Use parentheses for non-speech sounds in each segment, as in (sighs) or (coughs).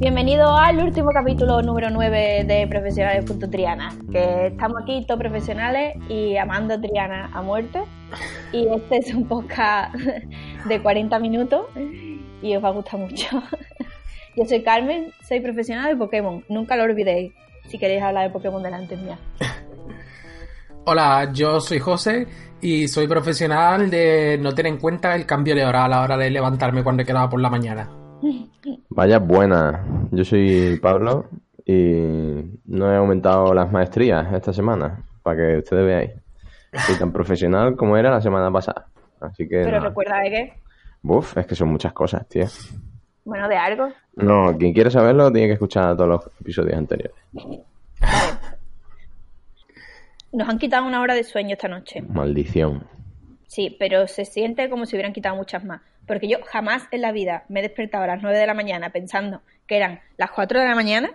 Bienvenido al último capítulo número 9 de Profesionales.triana, que estamos aquí todos profesionales y amando a Triana a muerte. Y este es un podcast de 40 minutos y os va a gustar mucho. Yo soy Carmen, soy profesional de Pokémon, nunca lo olvidéis si queréis hablar de Pokémon delante mía. (laughs) Hola, yo soy José y soy profesional de no tener en cuenta el cambio de hora a la hora de levantarme cuando he quedado por la mañana. (laughs) Vaya buena. Yo soy Pablo y no he aumentado las maestrías esta semana, para que ustedes veáis. Soy tan profesional como era la semana pasada. Así que. Pero nada. recuerda de qué. Buf, es que son muchas cosas, tío. Bueno, de algo. No, quien quiere saberlo tiene que escuchar todos los episodios anteriores. Nos han quitado una hora de sueño esta noche. Maldición. Sí, pero se siente como si hubieran quitado muchas más. Porque yo jamás en la vida me he despertado a las 9 de la mañana pensando que eran las 4 de la mañana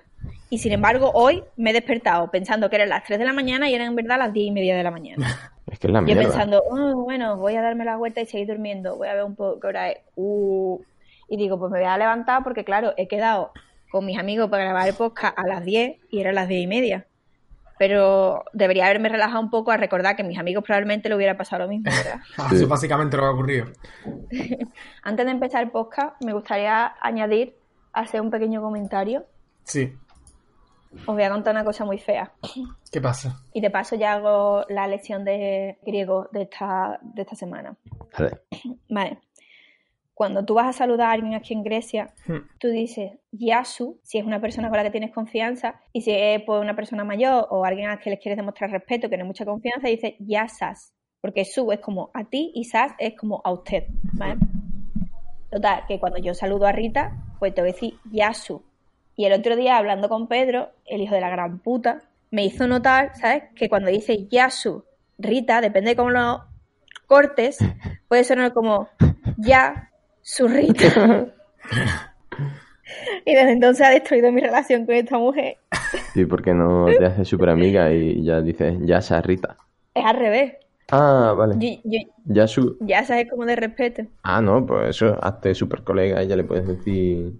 y sin embargo hoy me he despertado pensando que eran las 3 de la mañana y eran en verdad las 10 y media de la mañana. (laughs) Es que es la Yo mierda. pensando, "Oh, bueno, voy a darme la vuelta y seguir durmiendo, voy a ver un poco qué hora es. Uh. Y digo, pues me voy a levantar porque claro, he quedado con mis amigos para grabar el podcast a las 10 y eran las 10 y media. Pero debería haberme relajado un poco a recordar que a mis amigos probablemente le hubiera pasado lo mismo, ¿verdad? (laughs) Eso es básicamente lo que ha ocurrido. (laughs) Antes de empezar el podcast, me gustaría añadir, hacer un pequeño comentario. Sí. Os voy a contar una cosa muy fea. ¿Qué pasa? Y de paso ya hago la lección de griego de esta, de esta semana. Vale. Vale. Cuando tú vas a saludar a alguien aquí en Grecia, Hmm. tú dices Yasu, si es una persona con la que tienes confianza, y si es pues, una persona mayor o alguien a la que les quieres demostrar respeto, que no hay mucha confianza, dices Yasas, porque su es como a ti y sas es como a usted. ¿vale? Total, que cuando yo saludo a Rita, pues te voy a decir Yasu. Y el otro día, hablando con Pedro, el hijo de la gran puta, me hizo notar, ¿sabes? Que cuando dice Yasu, Rita, depende de cómo lo cortes, (laughs) puede sonar como ya su Rita. (laughs) y desde entonces ha destruido mi relación con esta mujer. ¿Y por qué no te haces súper amiga y ya dices, ya se Rita? Es al revés. Ah, vale. Yo- yo- Ya su. ya sabes como de respeto. Ah, no, pues eso, hazte súper colega y ya le puedes decir.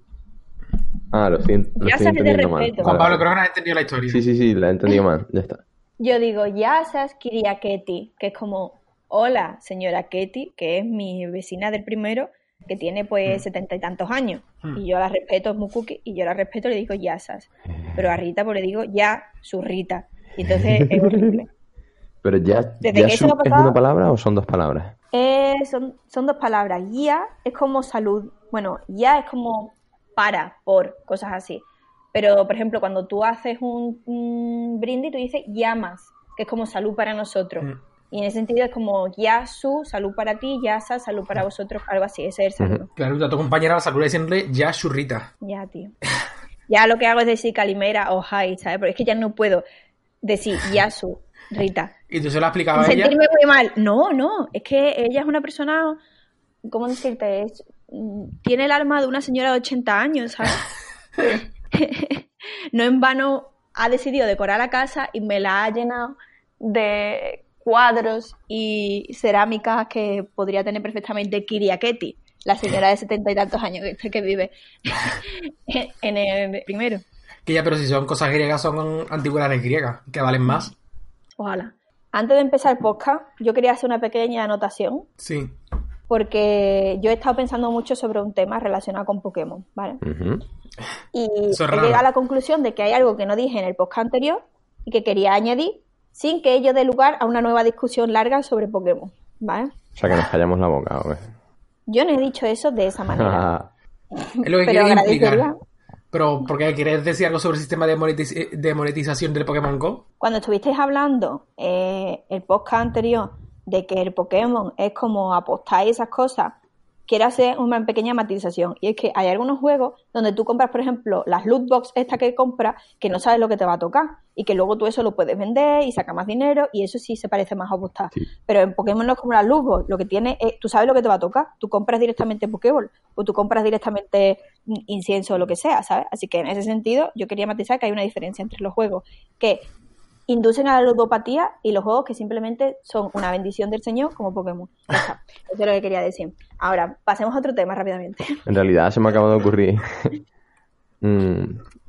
Ah, lo siento. Lo Ya sabes de mal. respeto. Juan Pablo, creo que no has entendido la historia. Sí, sí, sí, la he entendido mal. Ya está. Yo digo, Yasas Kiriaketi, que es como, hola, señora Ketty, que es mi vecina del primero, que tiene pues setenta y tantos años. Hmm. Y yo la respeto, es muy cookie, y yo la respeto y le digo Yasas. Pero a Rita pues le digo ya, su Rita. Y entonces es horrible. (laughs) Pero ya, ya su es una palabra o son dos palabras? Eh, son, son dos palabras. Ya es como salud. Bueno, ya es como para, por, cosas así. Pero, por ejemplo, cuando tú haces un, un brindis, tú dices llamas, que es como salud para nosotros. Mm. Y en ese sentido es como ya su, salud para ti, ya sa, salud para vosotros, algo así. Ese es el saludo. Claro, a tu compañera la saluda diciéndole ya churrita. Ya, tío. Ya lo que hago es decir calimera o hi, ¿sabes? Porque es que ya no puedo decir ya su, Rita. Y tú se lo has explicado a ella. sentirme muy mal. No, no, es que ella es una persona, ¿cómo decirte? Es, tiene el alma de una señora de 80 años, ¿sabes? (laughs) (laughs) no en vano ha decidido decorar la casa y me la ha llenado de cuadros y cerámicas que podría tener perfectamente Kiriaketi, la señora de setenta y tantos años que, que vive (laughs) en el primero. Que ya, pero si son cosas griegas, son antigüedades griegas, que valen más. Ojalá. Antes de empezar el podcast, yo quería hacer una pequeña anotación Sí. porque yo he estado pensando mucho sobre un tema relacionado con Pokémon, ¿vale? Y Eso es he raro. llegado a la conclusión de que hay algo que no dije en el podcast anterior y que quería añadir sin que ello dé lugar a una nueva discusión larga sobre Pokémon, ¿vale? O sea, que nos callamos la boca, ¿o qué? Yo no he dicho eso de esa manera. (laughs) Es lo que pero implicar. Pero, ¿por qué quieres decir algo sobre el sistema de, monetiz- de monetización del Pokémon Go? Cuando estuvisteis hablando eh, el podcast anterior de que el Pokémon es como apostar y esas cosas, quiero hacer una pequeña matización. Y es que hay algunos juegos donde tú compras, por ejemplo, las loot box esta que compras, que no sabes lo que te va a tocar. Y que luego tú eso lo puedes vender y sacar más dinero. Y eso sí se parece más a apostar. Sí. Pero en Pokémon no es como las loot box. Lo que tiene es, tú sabes lo que te va a tocar. Tú compras directamente Pokéball. O tú compras directamente incienso o lo que sea, ¿sabes? Así que en ese sentido, yo quería matizar que hay una diferencia entre los juegos que inducen a la ludopatía y los juegos que simplemente son una bendición del Señor como Pokémon. (laughs) Eso es lo que quería decir. Ahora, pasemos a otro tema rápidamente. En realidad se me acaba de ocurrir (laughs) mm,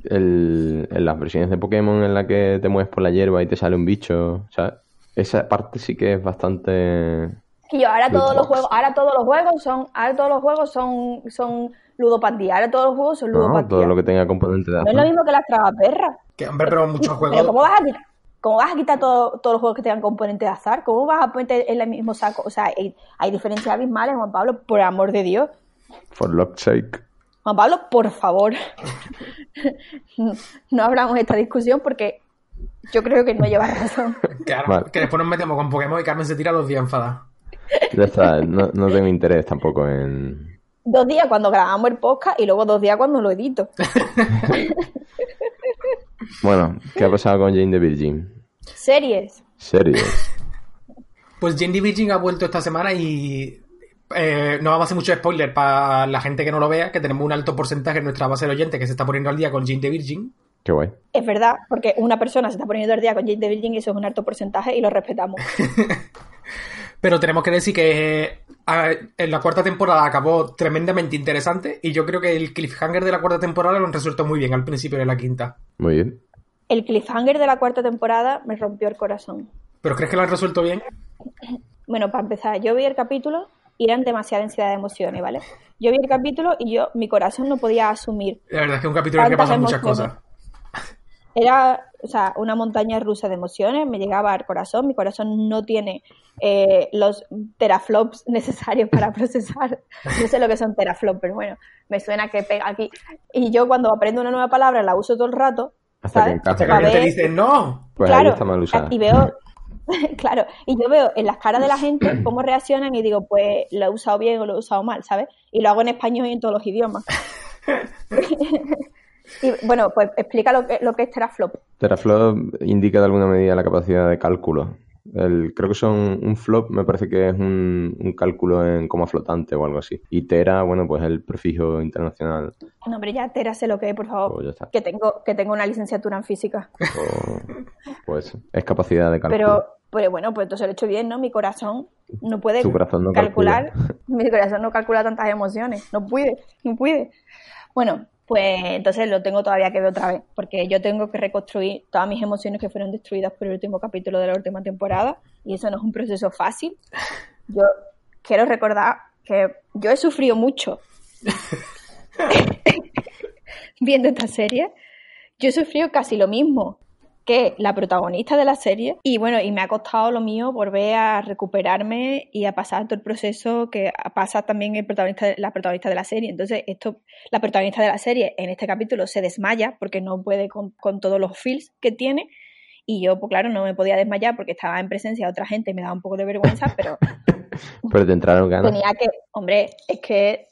el- en las versiones de Pokémon en la que te mueves por la hierba y te sale un bicho, ¿sabes? Esa parte sí que es bastante... Y yo, ahora todos los juegos, ahora todos los juegos son, ahora todos los juegos son, son ludopatía, ahora todos los juegos son ¿no? ludopatía. Todo lo que tenga componente de No es lo mismo que las tragaperras. Que, hombre, pero muchos Pero juegos. ¿cómo vas a quitar, cómo vas a quitar todo- todos los juegos que tengan componente de azar? ¿Cómo vas a ponerte en el mismo saco? O sea, hay, hay diferencias abismales, Juan Pablo, por amor de Dios. For lock's sake. Juan Pablo, por favor, (laughs) no abramos esta discusión porque yo creo que no llevas razón. (laughs) Claro, Vale. que después nos metemos con Pokémon y Carmen se tira los días enfadada. Ya está, no, no tengo interés tampoco en... Dos días cuando grabamos el podcast y luego dos días cuando lo edito. (laughs) Bueno, ¿qué ha pasado con Jane the Virgin? Series. Serio. (laughs) Pues Jane the Virgin ha vuelto esta semana y eh, no vamos a hacer mucho spoiler para la gente que no lo vea, que tenemos un alto porcentaje en nuestra base de oyentes que se está poniendo al día con Jane the Virgin. Qué guay. Es verdad, porque una persona se está poniendo al día con Jane the Virgin y eso es un alto porcentaje y lo respetamos. (laughs) Pero tenemos que decir que en la cuarta temporada acabó tremendamente interesante y yo creo que el cliffhanger de la cuarta temporada lo han resuelto muy bien al principio de la quinta. Muy bien. El cliffhanger de la cuarta temporada me rompió el corazón. ¿Pero crees que lo han resuelto bien? (clears throat) Bueno, para empezar, yo vi el capítulo y eran demasiada densidad de emociones, ¿vale? Yo vi el capítulo y yo, mi corazón no podía asumir. La verdad es que es un capítulo en el que pasan muchas cosas. (laughs) Era, o sea, una montaña rusa de emociones, me llegaba al corazón, mi corazón no tiene eh, los teraflops (laughs) necesarios para procesar. No sé lo que son teraflops, pero bueno, me suena que pega aquí. Y yo cuando aprendo una nueva palabra la uso todo el rato, Hasta que ¿sabes? encaje. Hasta que te ver- dice, no, Pues ahí claro, está mal usada. y veo, (laughs) claro, y yo veo en las caras de la gente (clears throat) cómo reaccionan y digo, pues lo he usado bien o lo he usado mal, ¿sabes? Y lo hago en español y en todos los idiomas. (laughs) y bueno, pues explica lo que, lo que es teraflop. Teraflop indica de alguna medida la capacidad de cálculo. El, creo que son un flop, me parece que es un, un cálculo en coma flotante o algo así. Y tera, bueno, pues el prefijo internacional. No, hombre, ya Tera sé lo que es, por favor. Pues. Que tengo, que tengo una licenciatura en física. O, pues es capacidad de cálculo. Pero, pero bueno, pues entonces lo he hecho bien, ¿no? Mi corazón no puede Tu corazón no calcular. (laughs) Mi corazón no calcula tantas emociones. No puede, no puede. Bueno, pues entonces lo tengo todavía que ver otra vez. Porque yo tengo que reconstruir todas mis emociones que fueron destruidas por el último capítulo de la última temporada. Y eso no es un proceso fácil. Yo quiero recordar que yo he sufrido mucho (laughs) (laughs) viendo esta serie. Yo he sufrido casi lo mismo que la protagonista de la serie y bueno, y me ha costado lo mío volver a recuperarme y a pasar todo el proceso que pasa también el protagonista, la protagonista de la serie. Entonces, esto, la protagonista de la serie en este capítulo se desmaya porque no puede con, con todos los feels que tiene y yo, pues claro, no me podía desmayar porque estaba en presencia de otra gente y me daba un poco de vergüenza, pero (laughs) Pero te entraron ganas. tenía que, hombre, es que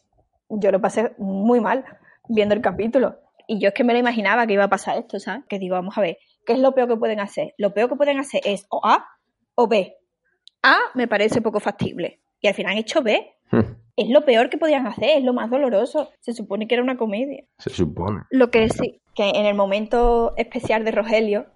yo lo pasé muy mal viendo el capítulo. Y yo es que me lo imaginaba que iba a pasar esto, ¿sabes? Que digo, vamos a ver, ¿qué es lo peor que pueden hacer? Lo peor que pueden hacer es o A o B. A me parece poco factible. Y al final han hecho B. Es lo peor que podían hacer, es lo más doloroso. Se supone que era una comedia. Se supone. Lo que sí, que en el momento especial de Rogelio,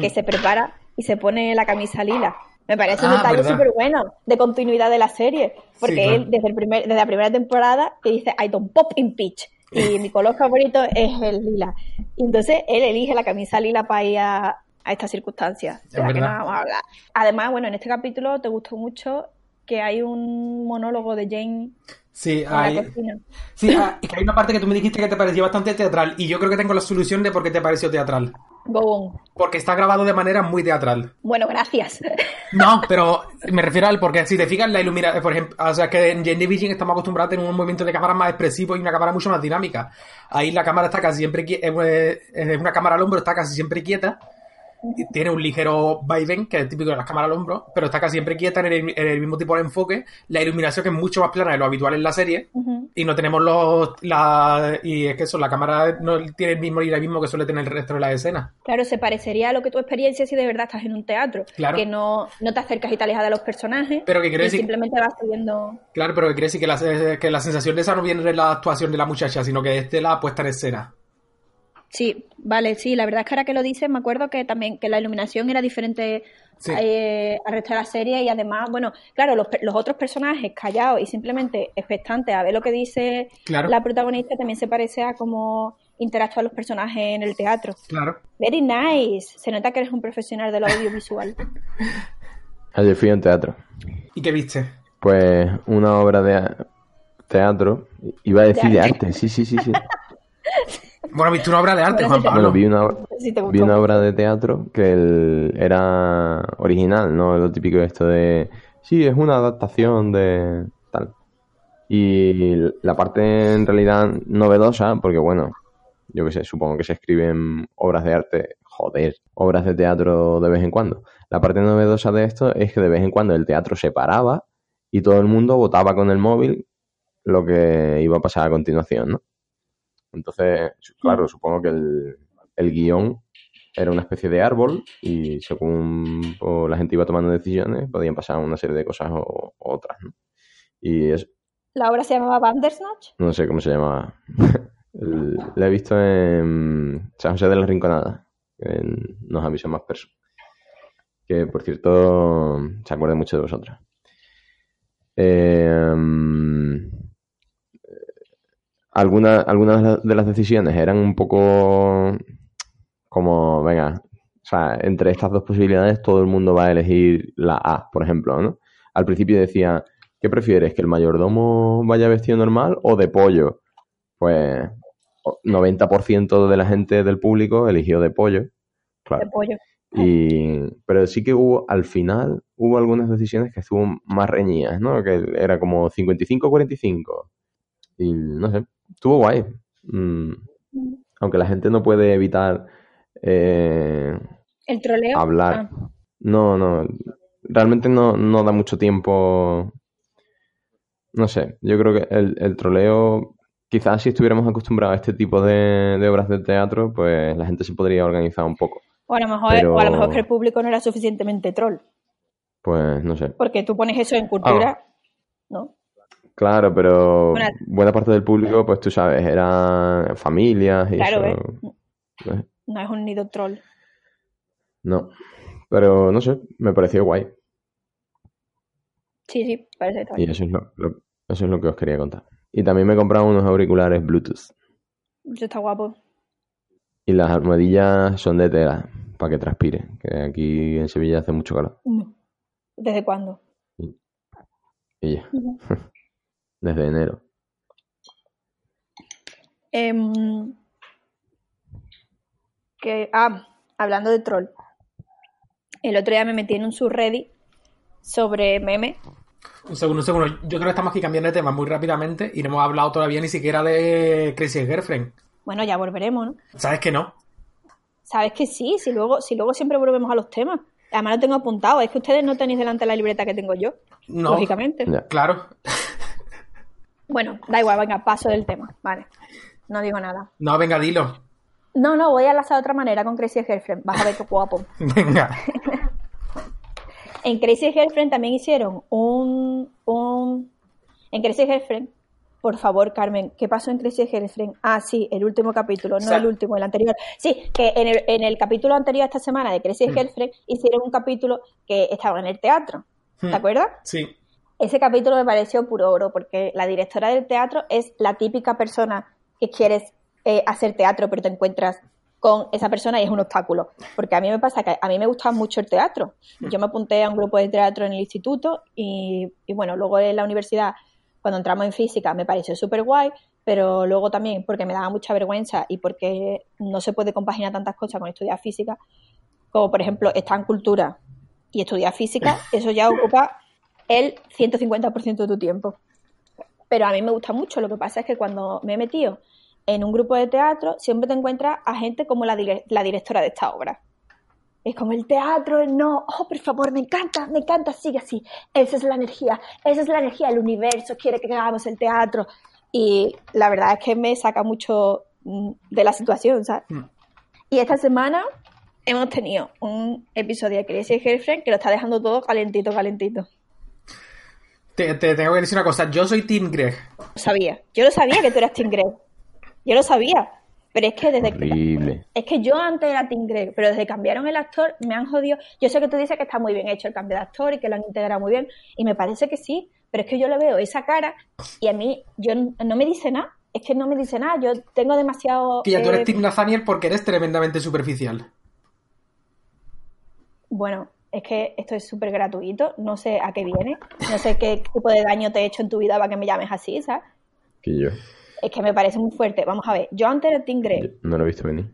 que se prepara y se pone la camisa lila. Me parece un Ah, detalle ¿verdad? súper bueno de continuidad de la serie. Porque Sí, claro. él, desde, el primer, desde la primera temporada, que dice I don't pop in peach. Y mi color favorito es el lila. Y entonces él elige la camisa lila para ir a, a estas circunstancias. Es De la que no verdad. vamos a hablar. Además, bueno, en este capítulo te gustó mucho que hay un monólogo de Jane Sí, la hay, cocina. sí ah, y que hay una parte que tú me dijiste que te pareció bastante teatral y yo creo que tengo la solución de por qué te pareció teatral. Go on. Porque está grabado de manera muy teatral. Bueno, gracias. (laughs) No, pero me refiero al porque si te fijas la iluminación, por ejemplo, o sea que en Jenny Vision estamos acostumbrados a tener un movimiento de cámara más expresivo y una cámara mucho más dinámica. Ahí la cámara está casi siempre es una cámara al hombro, está casi siempre quieta tiene un ligero vaivén, que es típico de las cámaras al hombro, pero está casi siempre quieta en el, mismo tipo de enfoque. La iluminación que es mucho más plana de lo habitual en la serie. Y no tenemos los. La, y es que eso, la cámara no tiene el mismo dinamismo que suele tener el resto de las escenas. Claro, se parecería a lo que tu experiencia si de verdad estás en un teatro. Claro. Que no, no te acercas y te alejas de los personajes. Pero que quiere decir. Simplemente vas siguiendo. Claro, pero que quiere decir que la, que la sensación de esa no viene de la actuación de la muchacha, sino que es de la puesta en escena. Sí, vale, sí, la verdad es que ahora que lo dices me acuerdo que también que la iluminación era diferente eh, al resto de la serie y además, bueno, claro, los, otros personajes callados y simplemente expectantes a ver lo que dice la protagonista también se parece a cómo interactúan los personajes en el teatro. Claro. Very nice. Se nota que eres un profesional de lo audiovisual. Ayer fui a un teatro. ¿Y qué viste? Pues una obra de teatro. Iba a decir de arte, sí, sí, sí, sí. (laughs) Bueno, viste una obra de arte, Juan Pablo. Bueno, vi una, vi una obra de teatro que era original, ¿no? Lo típico de esto de... Sí, es una adaptación de tal. Y la parte en realidad novedosa, porque bueno, yo qué sé, supongo que se escriben obras de arte, joder, obras de teatro de vez en cuando. La parte novedosa de esto es que de vez en cuando el teatro se paraba y todo el mundo votaba con el móvil lo que iba a pasar a continuación, ¿no? Entonces, claro, supongo que el, el guion era una especie de árbol y según pues, la gente iba tomando decisiones, podían pasar una serie de cosas o, otras. ¿no? Y es, ¿La obra se llamaba Bandersnatch? No sé cómo se llamaba. (laughs) la he visto en San José de la Rinconada, en Nos avisan más personas. Que, por cierto, se acuerda mucho de vosotras. Eh, algunas algunas de las decisiones eran un poco como, venga, o sea, entre estas dos posibilidades todo el mundo va a elegir la A, por ejemplo, ¿no? Al principio decía, ¿qué prefieres? ¿Que el mayordomo vaya vestido normal o de pollo? Pues 90% de la gente del público eligió de pollo. Claro. De pollo. Y, pero sí que hubo, al final, hubo algunas decisiones que estuvo más reñidas, ¿no? Que era como 55-45. Y no sé, estuvo guay. Mm. Aunque la gente no puede evitar eh, el troleo hablar. Ah. No, no. Realmente no, no, da mucho tiempo. No sé. Yo creo que el, el troleo. Quizás si estuviéramos acostumbrados a este tipo de, obras de teatro, pues la gente se podría organizar un poco. O a lo mejor, o a lo mejor que el público no era suficientemente troll. Pues no sé. Porque tú pones eso en cultura, ah. ¿no? Claro, pero buena parte del público, pues tú sabes, eran familias y claro, eso. No es un nido troll. No, pero no sé, me pareció guay. Sí, sí, parece Y eso es lo, eso es lo que os quería contar. Y también me he comprado unos auriculares Bluetooth. Eso está guapo. Y las almohadillas son de tela, para que transpire, que aquí en Sevilla hace mucho calor. ¿Desde cuándo? Y ya. (laughs) desde enero. Em, que, ah, hablando de troll. El otro día me metí en un subreddit sobre meme. Un segundo, un segundo. Yo creo que estamos aquí cambiando de tema muy rápidamente y no hemos hablado todavía ni siquiera de Crazy Girlfriend. Bueno, ya volveremos, ¿no? ¿Sabes que no? Sabes que sí, si luego, si luego siempre volvemos a los temas. Además lo tengo apuntado, es que ustedes no tenéis delante la libreta que tengo yo. No, lógicamente. Claro. Bueno, da igual, venga, paso del tema. Vale. No digo nada. No, venga, dilo. No, no, voy a enlazar de otra manera con Crazy Girlfriend. Vas a ver qué guapo. (laughs) Venga. (laughs) en Crazy Girlfriend también hicieron un, un... En Crazy Girlfriend, por favor, Carmen, ¿qué pasó en Crazy Girlfriend? Ah, sí, el último capítulo, no el último, el anterior. Sí, que en el, en el capítulo anterior esta semana de Crazy mm. Girlfriend hicieron un capítulo que estaba en el teatro. ¿Te mm. acuerdas? Sí. Ese capítulo me pareció puro oro porque la directora del teatro es la típica persona que quieres eh, hacer teatro pero te encuentras con esa persona y es un obstáculo. Porque a mí me pasa que a mí me gusta mucho el teatro. Yo me apunté a un grupo de teatro en el instituto y, bueno, luego en la universidad, cuando entramos en física, me pareció súper guay, pero luego también porque me daba mucha vergüenza y porque no se puede compaginar tantas cosas con estudiar física, como por ejemplo estar en cultura y estudiar física, eso ya ocupa el 150% de tu tiempo. Pero a mí me gusta mucho, lo que pasa es que cuando me he metido en un grupo de teatro, siempre te encuentras a gente como la, la directora de esta obra. Es como el teatro, no, oh, por favor, me encanta, me encanta, sigue así. Esa es la energía, esa es la energía, el universo quiere que hagamos el teatro. Y la verdad es que me saca mucho mm, de la situación, ¿sabes? Mm. Y esta semana hemos tenido un episodio de Crazy Girlfriend que lo está dejando todo calentito, calentito. Te, tengo que decir una cosa, yo soy Tim Greg. Lo sabía, yo lo sabía que tú eras Tim Greg. Yo lo sabía. Pero es que desde que. Es que yo antes era Tim Greg, pero desde que cambiaron el actor me han jodido. Yo sé que tú dices que está muy bien hecho el cambio de actor y que lo han integrado muy bien, y me parece que sí, pero es que yo le veo esa cara y a mí yo no me dice nada. Es que no me dice nada, yo tengo demasiado. Que ya tú eres eh, Tim Nathaniel porque eres tremendamente superficial. Bueno, es que esto es súper gratuito, no sé a qué viene, no sé qué tipo de daño te he hecho en tu vida para que me llames así, ¿sabes? Que yo. Es que me parece muy fuerte. Vamos a ver, yo antes era Tim Grey. No lo he visto venir.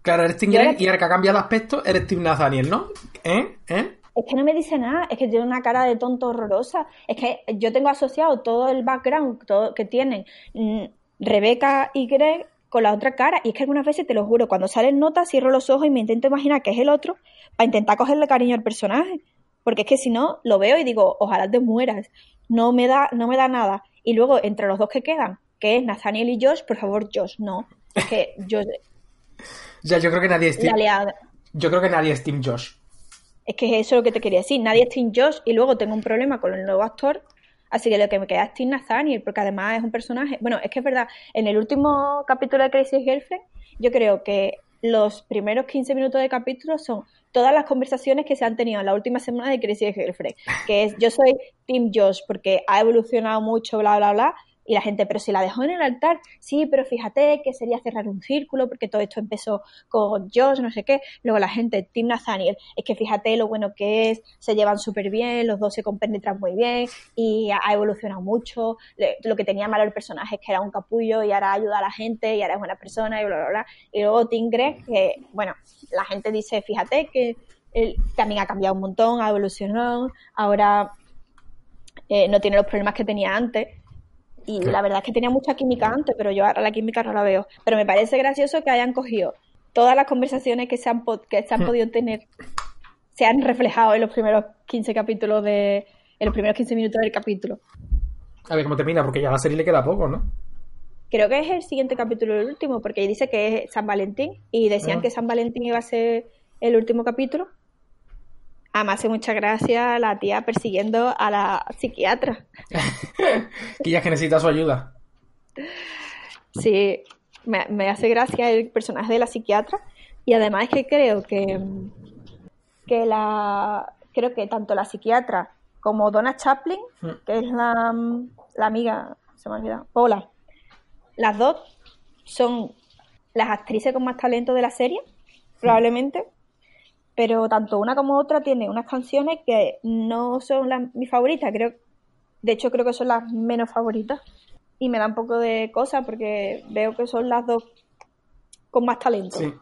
Claro, eres Tim Grey y ahora que ha cambiado de aspecto, eres Tim Nathaniel, ¿no? ¿Eh? ¿Eh? Es que no me dice nada, es que tiene una cara de tonto horrorosa. Es que yo tengo asociado todo el background todo, que tienen mm, Rebeca y Greg con la otra cara. Y es que algunas veces, te lo juro, cuando salen notas, cierro los ojos y me intento imaginar que es el otro para intentar cogerle cariño al personaje. Porque es que si no, lo veo y digo, ojalá te mueras. No me da, no me da nada. Y luego, entre los dos que quedan, que es Nathaniel y Josh, por favor, Josh, no. Es que yo. (laughs) ya, yo creo que nadie es Team. Yo creo que nadie es Team Josh. Es que eso es lo que te quería decir. Nadie es Team Josh y luego tengo un problema con el nuevo actor. Así que lo que me queda es Team Nathaniel, porque además es un personaje. Bueno, es que es verdad, en el último capítulo de Crazy Girlfriend, yo creo que los primeros 15 minutos de capítulo son todas las conversaciones que se han tenido en la última semana de Crazy Girlfriend. Que es, yo soy Team Josh porque ha evolucionado mucho, bla, bla, bla, y la gente, pero si la dejó en el altar, sí, pero fíjate que sería cerrar un círculo, porque todo esto empezó con Josh, no sé qué. Luego la gente, Tim Nathaniel, es que fíjate lo bueno que es, se llevan súper bien, los dos se compenetran muy bien y ha evolucionado mucho. Lo que tenía malo el personaje es que era un capullo y ahora ayuda a la gente y ahora es buena persona y bla, bla, bla. Y luego Tim Greg, que, bueno, la gente dice, fíjate que él también ha cambiado un montón, ha evolucionado, ahora eh, no tiene los problemas que tenía antes y la verdad es que tenía mucha química antes, pero yo ahora la química no la veo. Pero me parece gracioso que hayan cogido todas las conversaciones que se han, que se han hmm. podido tener, se han reflejado en los primeros 15 capítulos de. en los primeros 15 minutos del capítulo. A ver cómo termina, porque ya a la serie le queda poco, ¿no? Creo que es el siguiente capítulo, el último, porque dice que es San Valentín y decían ah. que San Valentín iba a ser el último capítulo. Además, hace mucha gracia la tía persiguiendo a la psiquiatra. (laughs) que necesita su ayuda. Sí, me, hace gracia el personaje de la psiquiatra. Y además es que creo que, que la creo que tanto la psiquiatra como Donna Chaplin, hmm. que es la, la amiga, se me ha olvidado, Paula, las dos son las actrices con más talento de la serie, probablemente pero tanto una como otra tiene unas canciones que no son las, mis favoritas, creo, de hecho creo que son las menos favoritas y me da un poco de cosa porque veo que son las dos con más talento. Sí.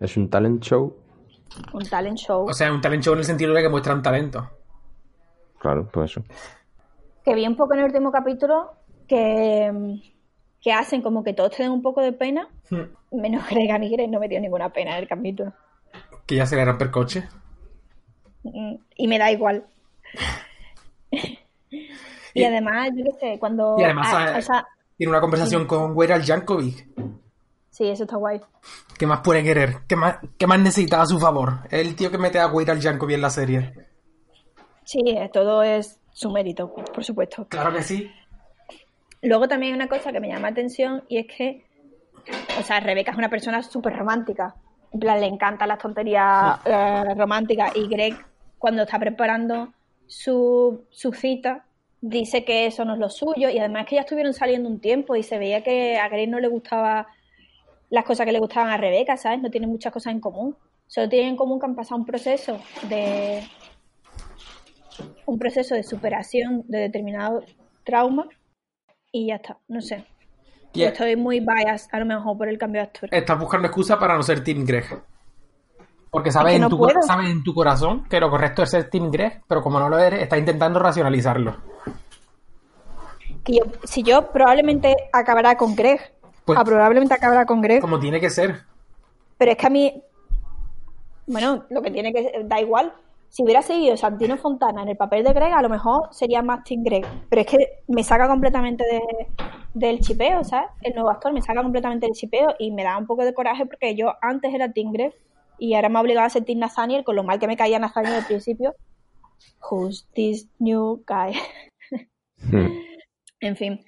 ¿Es un talent show? Un talent show. O sea, un talent show en el sentido de que muestran talento. Claro, pues eso. Que vi un poco en el último capítulo que, que hacen como que todos tienen un poco de pena, hmm. menos Greg y no me dio ninguna pena en el capítulo. Que ya se le rompe el coche. Mm, y me da igual. (laughs) y, además, yo qué sé, cuando. Y además, ah, tiene una conversación con Weral Jankovic. Sí, eso está guay. ¿Qué más puede querer? ¿Qué más, qué más necesita a su favor? el tío que mete a Weral Jankovic en la serie. Sí, todo es su mérito, por supuesto. Claro que sí. Luego también hay una cosa que me llama la atención y es que, o sea, Rebeca es una persona súper romántica en plan, le encantan las tonterías eh, románticas. Y Greg, cuando está preparando su, su cita, dice que eso no es lo suyo. Y además que ya estuvieron saliendo un tiempo y se veía que a Greg no le gustaba las cosas que le gustaban a Rebeca, ¿sabes? No tienen muchas cosas en común. Solo tienen en común que han pasado un proceso de un proceso de superación de determinado trauma y ya está, no sé. Y es- Estoy muy biased, a lo mejor, por el cambio de actor. Estás buscando excusa para no ser Team Greg. Porque sabes, Es que en tu, puedo. sabes en tu corazón que lo correcto es ser Team Greg, pero como no lo eres, estás intentando racionalizarlo. Que yo- si yo probablemente acabará con Greg. Pues- Ah, probablemente acabará con Greg. Como tiene que ser. Pero es que a mí, bueno, lo que tiene que da igual. Si hubiera seguido Santino Fontana en el papel de Greg, a lo mejor sería más Team Greg. Pero es que me saca completamente de- del chipeo, ¿sabes? El nuevo actor me saca completamente del chipeo y me da un poco de coraje porque yo antes era Team Greg y ahora me ha obligado a Team Nathaniel con lo mal que me caía Nathaniel al principio. Who's this new guy? Hmm. En fin,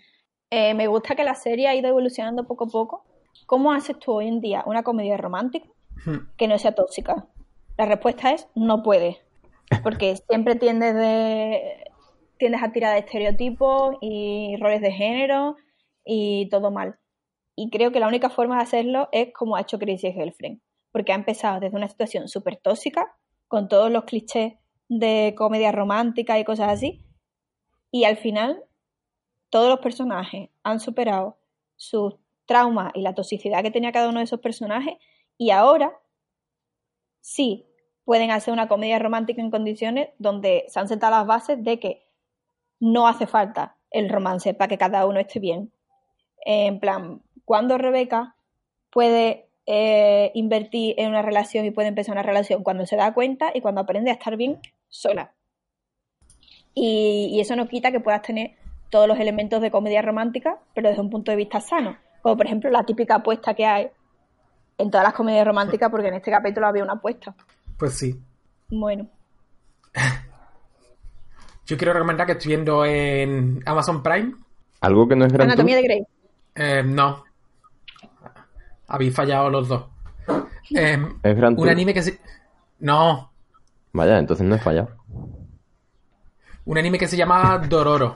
eh, me gusta que la serie ha ido evolucionando poco a poco. ¿Cómo haces tú hoy en día una comedia romántica Hmm. que no sea tóxica? La respuesta es no puede, porque (laughs) siempre tiendes de tiendes a tirar de estereotipos y roles de género y todo mal. Y creo que la única forma de hacerlo es como ha hecho Crazy Girlfriend, porque ha empezado desde una situación súper tóxica, con todos los clichés de comedia romántica y cosas así, y al final todos los personajes han superado sus traumas y la toxicidad que tenía cada uno de esos personajes y ahora sí pueden hacer una comedia romántica en condiciones donde se han sentado las bases de que no hace falta el romance para que cada uno esté bien. En plan, cuando Rebeca puede eh, invertir en una relación y puede empezar una relación cuando se da cuenta y cuando aprende a estar bien sola. Y, y eso no quita que puedas tener todos los elementos de comedia romántica, pero desde un punto de vista sano. Como por ejemplo la típica apuesta que hay en todas las comedias románticas, porque en este capítulo había una apuesta. Pues sí. Bueno, (laughs) Yo quiero recomendar que estoy viendo en Amazon Prime. Algo que no es gran Anatomía de Grey. Eh, no. Habéis fallado los dos. Eh, Es Gran un Tour. anime que se. No. Vaya, entonces no he fallado. Un anime que se llama Dororo.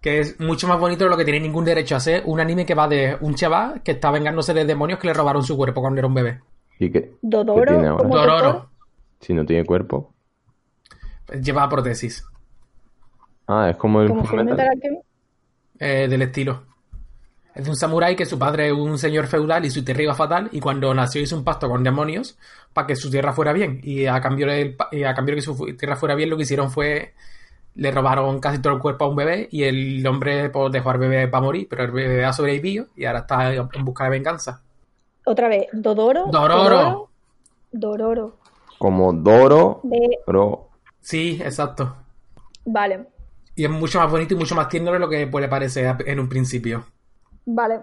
Que es mucho más bonito de lo que tiene ningún derecho a ser. Un anime que va de un chaval que está vengándose de demonios que le robaron su cuerpo cuando era un bebé. ¿Y qué? ¿Qué Dodoro, tiene ahora? como Dororo. doctor. Si no tiene cuerpo. Lleva prótesis. Ah, es como el Como Fullmetal. Fullmetal Alchemist. eh, del estilo. Es de un samurái que su padre es un señor feudal y su tierra iba fatal y cuando nació hizo un pacto con demonios para que su tierra fuera bien y a cambio de, y a cambio de que su tierra fuera bien lo que hicieron fue le robaron casi todo el cuerpo a un bebé y el hombre pues, dejó al bebé para morir pero el bebé ha sobrevivido y ahora está en busca de venganza. Otra vez, Dodoro. Dororo. Dororo. Como Doro, De... Ro. Sí, exacto. Vale, Y es mucho más bonito y mucho más tierno de lo que puede parecer en un principio. Vale.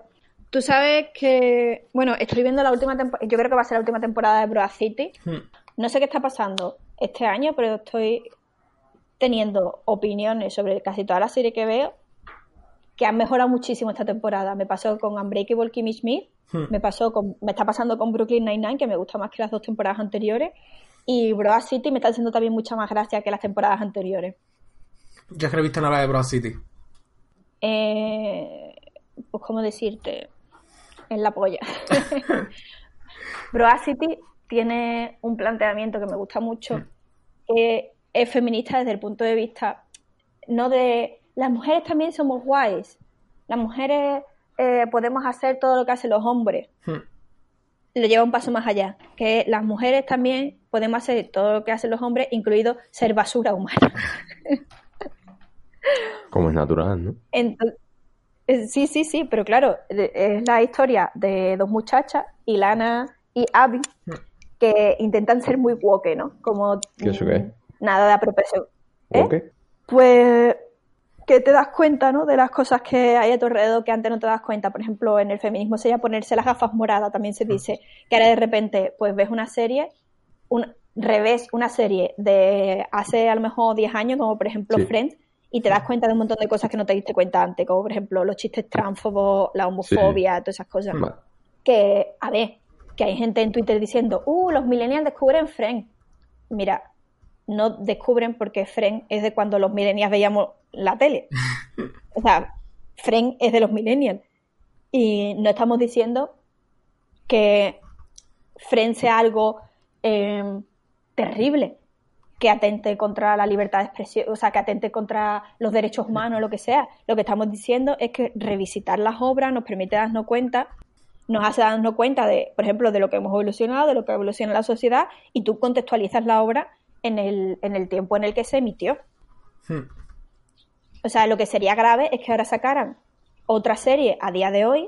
Tú sabes que... Bueno, estoy viendo la última temporada... Yo creo que va a ser la última temporada de Broad City. Hmm. No sé qué está pasando este año, pero estoy teniendo opiniones sobre casi toda la serie que veo que han mejorado muchísimo esta temporada. Me pasó con Unbreakable Kimmy Schmidt, Hmm. me pasó con, me está pasando con Brooklyn Nine-Nine, que me gusta más que las dos temporadas anteriores, y Broad City me está haciendo también mucha más gracia que las temporadas anteriores. No he visto nada de Broad City. Eh, pues, ¿cómo decirte? En la polla. (laughs) Broad City tiene un planteamiento que me gusta mucho, que es feminista desde el punto de vista, no de las mujeres también somos guays, las mujeres eh, podemos hacer todo lo que hacen los hombres. Hmm. Lo lleva un paso más allá, que las mujeres también podemos hacer todo lo que hacen los hombres, incluido ser basura humana. Como es natural, ¿no? Entonces, sí, sí, sí, pero claro, eh, es la historia de dos muchachas, Ilana y Abby, que intentan ser muy woke, ¿no? Como ¿Qué es? nada de apropiación. ¿Eh? Pues que te das cuenta, ¿no? De las cosas que hay a tu alrededor que antes no te das cuenta. Por ejemplo, en el feminismo sería ponerse las gafas moradas, también se dice. Que ahora de repente, pues ves una serie, un revés, una serie de hace a lo mejor 10 años, como por ejemplo Sí. Friends, y te das cuenta de un montón de cosas que no te diste cuenta antes, como por ejemplo los chistes transfobos, la homofobia, todas esas cosas. Vale. Que, a ver, que hay gente en Twitter diciendo, uh, los millennials descubren Friends. Mira, no descubren porque Friends es de cuando los millennials veíamos la tele. (laughs) O sea, Friends es de los millennials. Y no estamos diciendo que Friends sea algo eh, terrible. Que atente contra la libertad de expresión, o sea, que atente contra los derechos humanos, lo que sea. Lo que estamos diciendo es que revisitar las obras nos permite darnos cuenta, nos hace darnos cuenta de, por ejemplo, de lo que hemos evolucionado, de lo que evoluciona la sociedad, y tú contextualizas la obra en el, en el tiempo en el que se emitió. Hmm. O sea, lo que sería grave es que ahora sacaran otra serie a día de hoy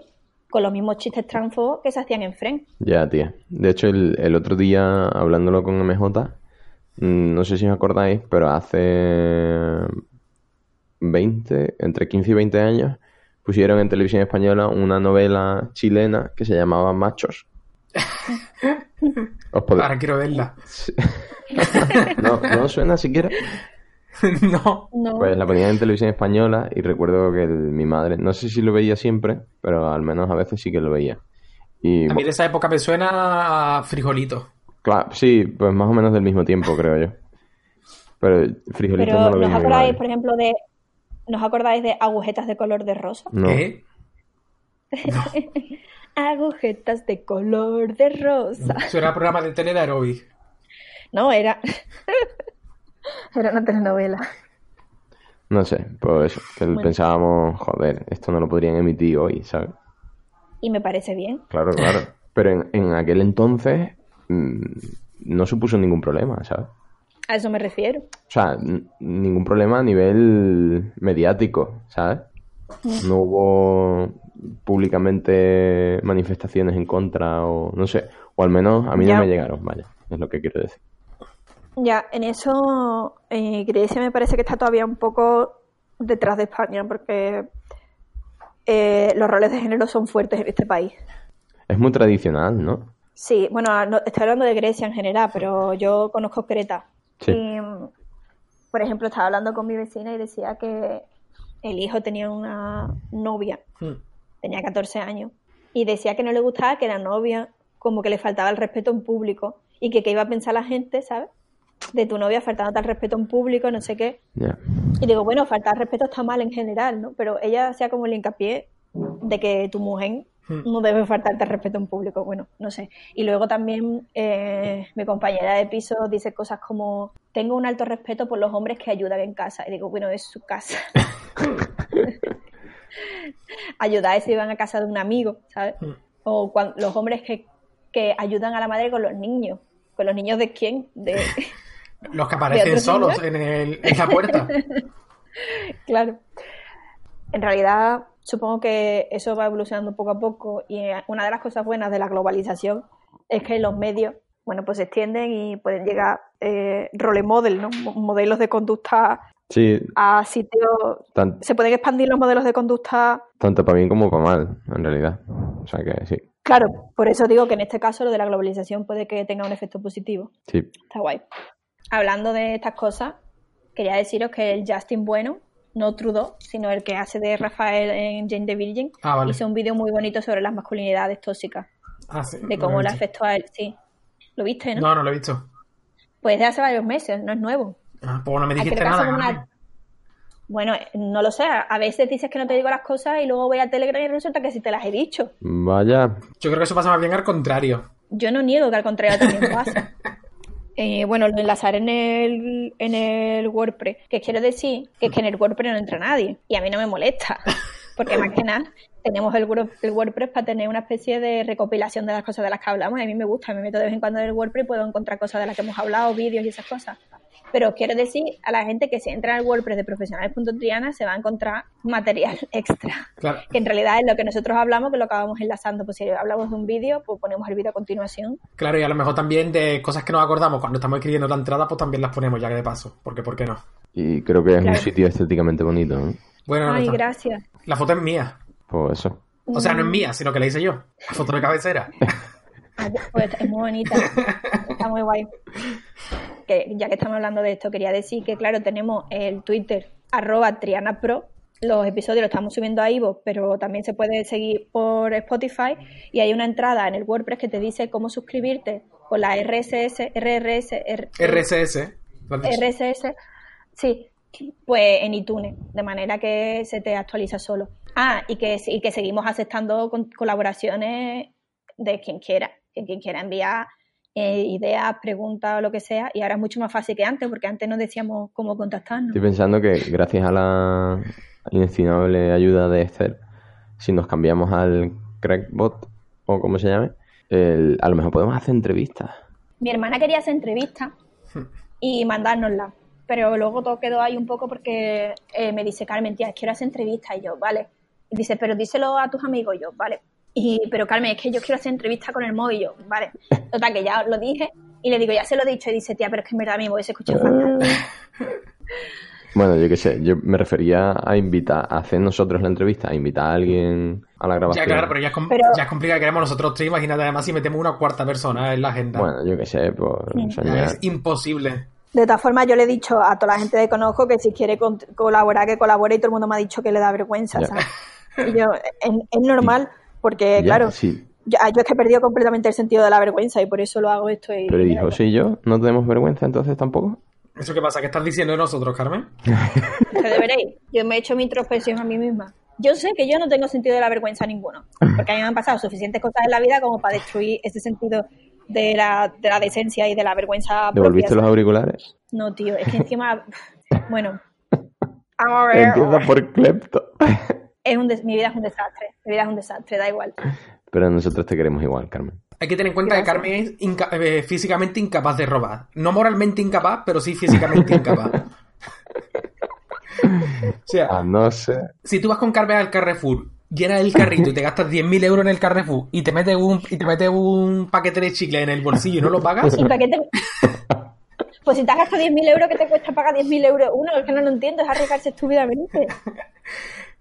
con los mismos chistes transfobos que se hacían en Friends. Ya, tía. De hecho, el, el otro día, hablándolo con MJ, no sé si os acordáis, pero hace 20, entre 15 y 20 años, pusieron en televisión española una novela chilena que se llamaba Machos. (laughs) ¿Os podéis- Ahora quiero verla. (laughs) ¿No, ¿No suena siquiera? (laughs) no. No. Pues la ponían en televisión española y recuerdo que el- mi madre, no sé si lo veía siempre, pero al menos a veces sí que lo veía. Y A mí de esa época me suena a frijolito. Claro, sí, pues más o menos del mismo tiempo, creo yo. Pero frijolito Pero no lo ¿nos acordáis, por ejemplo, de ¿nos acordáis de agujetas de color de rosa? No. ¿Eh? (laughs) Agujetas de color de rosa. Eso era programa de tele de aeróbic. No, era (laughs) era una telenovela. No sé, pues eso, que Bueno. pensábamos, joder, esto no lo podrían emitir hoy, ¿sabes? Y me parece bien. Claro, claro. (laughs) Pero en, en aquel entonces no supuso ningún problema, ¿sabes? A eso me refiero. O sea, ningún problema a nivel mediático, ¿sabes? No hubo públicamente manifestaciones en contra o no sé, o al menos a mí Ya. no me llegaron, vaya, es lo que quiero decir. Ya, en eso eh, Grecia me parece que está todavía un poco detrás de España porque eh, los roles de género son fuertes en este país. Es muy tradicional, ¿no? Sí, bueno, no- estoy hablando de Grecia en general, pero yo conozco Creta. Sí. Y, por ejemplo, estaba hablando con mi vecina y decía que el hijo tenía una novia, Hmm. tenía 14 años, y decía que no le gustaba que la novia como que le faltaba el respeto en público y que qué iba a pensar la gente, ¿sabes? De tu novia faltándote el respeto en público, no sé qué. Ya. Y digo, bueno, faltar respeto está mal en general, ¿no? Pero ella hacía como el hincapié de que tu mujer. No debe faltarte el respeto en público. Bueno, no sé. Y luego también eh, mi compañera de piso dice cosas como, tengo un alto respeto por los hombres que ayudan en casa. Y digo, bueno, es su casa. (laughs) Ayudar si van a casa de un amigo, ¿sabes? Hmm. O cuan- los hombres que, que ayudan a la madre con los niños. ¿Con los niños de quién? De... (laughs) Los que (laughs) aparecen solos en, el, en la puerta. Claro. En realidad, supongo que eso va evolucionando poco a poco y eh, una de las cosas buenas de la globalización es que los medios, bueno, pues se extienden y pueden llegar eh, role model, ¿no? Mo- Modelos de conducta Sí, a sitios... Se pueden expandir los modelos de conducta. tanto para bien como para mal, en realidad. O sea que sí, Claro, por eso digo que en este caso lo de la globalización puede que tenga un efecto positivo. sí. Está guay. Hablando de estas cosas, quería deciros que el Justin Bueno, no Trudeau, sino el que hace de Rafael en Jane the Virgin, Ah, vale. hizo un vídeo muy bonito sobre las masculinidades tóxicas, Ah, sí, de no cómo lo le afectó a él. Sí, lo viste, ¿no? No, no lo he visto. Pues de hace varios meses, no es nuevo. Ah, pues no me dijiste nada. una- Bueno, no lo sé, a veces dices que no te digo las cosas y luego voy a Telegram y resulta que sí te las he dicho. Vaya, Yo creo que eso pasa más bien al contrario. Yo no niego que al contrario también (laughs) pasa. Eh, bueno, lo enlazaré en el, en el WordPress. Que quiero decir que es que en el WordPress no entra nadie. Y a mí no me molesta. Porque más que nada tenemos el, el WordPress para tener una especie de recopilación de las cosas de las que hablamos. A mí me gusta. Me meto de vez en cuando en el WordPress y puedo encontrar cosas de las que hemos hablado, vídeos y esas cosas. Pero quiero decir a la gente que si entra al WordPress de profesionales.triana se va a encontrar material (laughs) extra Claro. que en realidad es lo que nosotros hablamos que lo acabamos enlazando. Pues si hablamos de un vídeo, pues ponemos el vídeo a continuación. Claro, y a lo mejor también de cosas que nos acordamos cuando estamos escribiendo la entrada, pues también las ponemos ya que de paso. Porque, ¿por qué no? y creo que es un sitio estéticamente bonito, ¿no? Bueno, no Ay, gracias. la foto es mía. Pues eso. O sea, no es mía, sino que la hice yo. La foto de cabecera. (laughs) Ay, Pues es muy bonita. Está muy guay. Que, ya que estamos hablando de esto, quería decir que, claro, tenemos el Twitter, arroba TrianaPro. Los episodios los estamos subiendo a Ivo, pero también se puede seguir por Spotify. Y hay una entrada en el WordPress que te dice cómo suscribirte con la RSS, RRS, R- RSS. RSS, sí, pues en iTunes, de manera que se te actualiza solo. Ah, y que, y que seguimos aceptando con- colaboraciones de quien quiera, que quien quiera enviar eh, ideas, preguntas o lo que sea, y ahora es mucho más fácil que antes, porque antes no decíamos cómo contactarnos. Estoy pensando que gracias a la inestimable ayuda de Esther, si nos cambiamos al Crackbot o como se llame, el- a lo mejor podemos hacer entrevistas. Mi hermana quería hacer entrevistas y mandárnosla, pero luego todo quedó ahí un poco porque eh, me dice, Carmen, tía, quiero hacer entrevistas, y yo, vale. Y dice, pero díselo a tus amigos, y yo, vale. Y, pero Carmen, es que yo quiero hacer entrevistas con el móvil, y yo, vale. Total, que ya lo dije, y le digo, ya se lo he dicho, y dice, tía, pero es que en verdad mi voz se escucha fatal. Bueno, yo qué sé, yo me refería a invitar, a hacer nosotros la entrevista, a invitar a alguien a la Ya, grabación. claro, pero ya es, com- Pero- ya es complicado que queremos nosotros tres. Imagínate además si metemos una cuarta persona en la agenda. Bueno, yo qué sé, por Sí. Es imposible. De todas formas, yo le he dicho a toda la gente que conozco que si quiere colaborar, que colabore, y todo el mundo me ha dicho que le da vergüenza, Ya. ¿sabes? Y yo, es, es normal, (laughs) porque, Ya, claro, sí. yo, yo es que he perdido completamente el sentido de la vergüenza y por eso lo hago esto. Y, Pero y ¿y José y yo no tenemos vergüenza entonces tampoco? ¿Eso qué pasa? ¿Qué estás diciendo de nosotros, Carmen? (laughs) deberéis. Yo me he hecho mi introspección a mí misma. Yo sé que yo no tengo sentido de la vergüenza ninguno, porque a mí me han pasado suficientes cosas en la vida como para destruir ese sentido de la, de la decencia y de la vergüenza propia. ¿Devolviste los auriculares? No, tío, es que encima, (laughs) bueno, a ver, Empieza por Clepto. Es un mi vida es un desastre, mi vida es un desastre, da igual. Pero nosotros te queremos igual, Carmen. Hay que tener en cuenta que. Carmen es inca- eh, físicamente incapaz de robar. No moralmente incapaz, pero sí físicamente (laughs) incapaz. O sea, Ah, no sé. si tú vas con Carmen al Carrefour, llenas el carrito y te gastas 10.000 euros en el Carrefour y te metes un, y te metes un paquete de chicle en el bolsillo y no lo pagas, ¿Y para qué te... Pues si te has gastado 10.000 euros, ¿qué te cuesta pagar 10.000 euros? Uno, es que no lo entiendo, es arriesgarse estúpidamente. (laughs)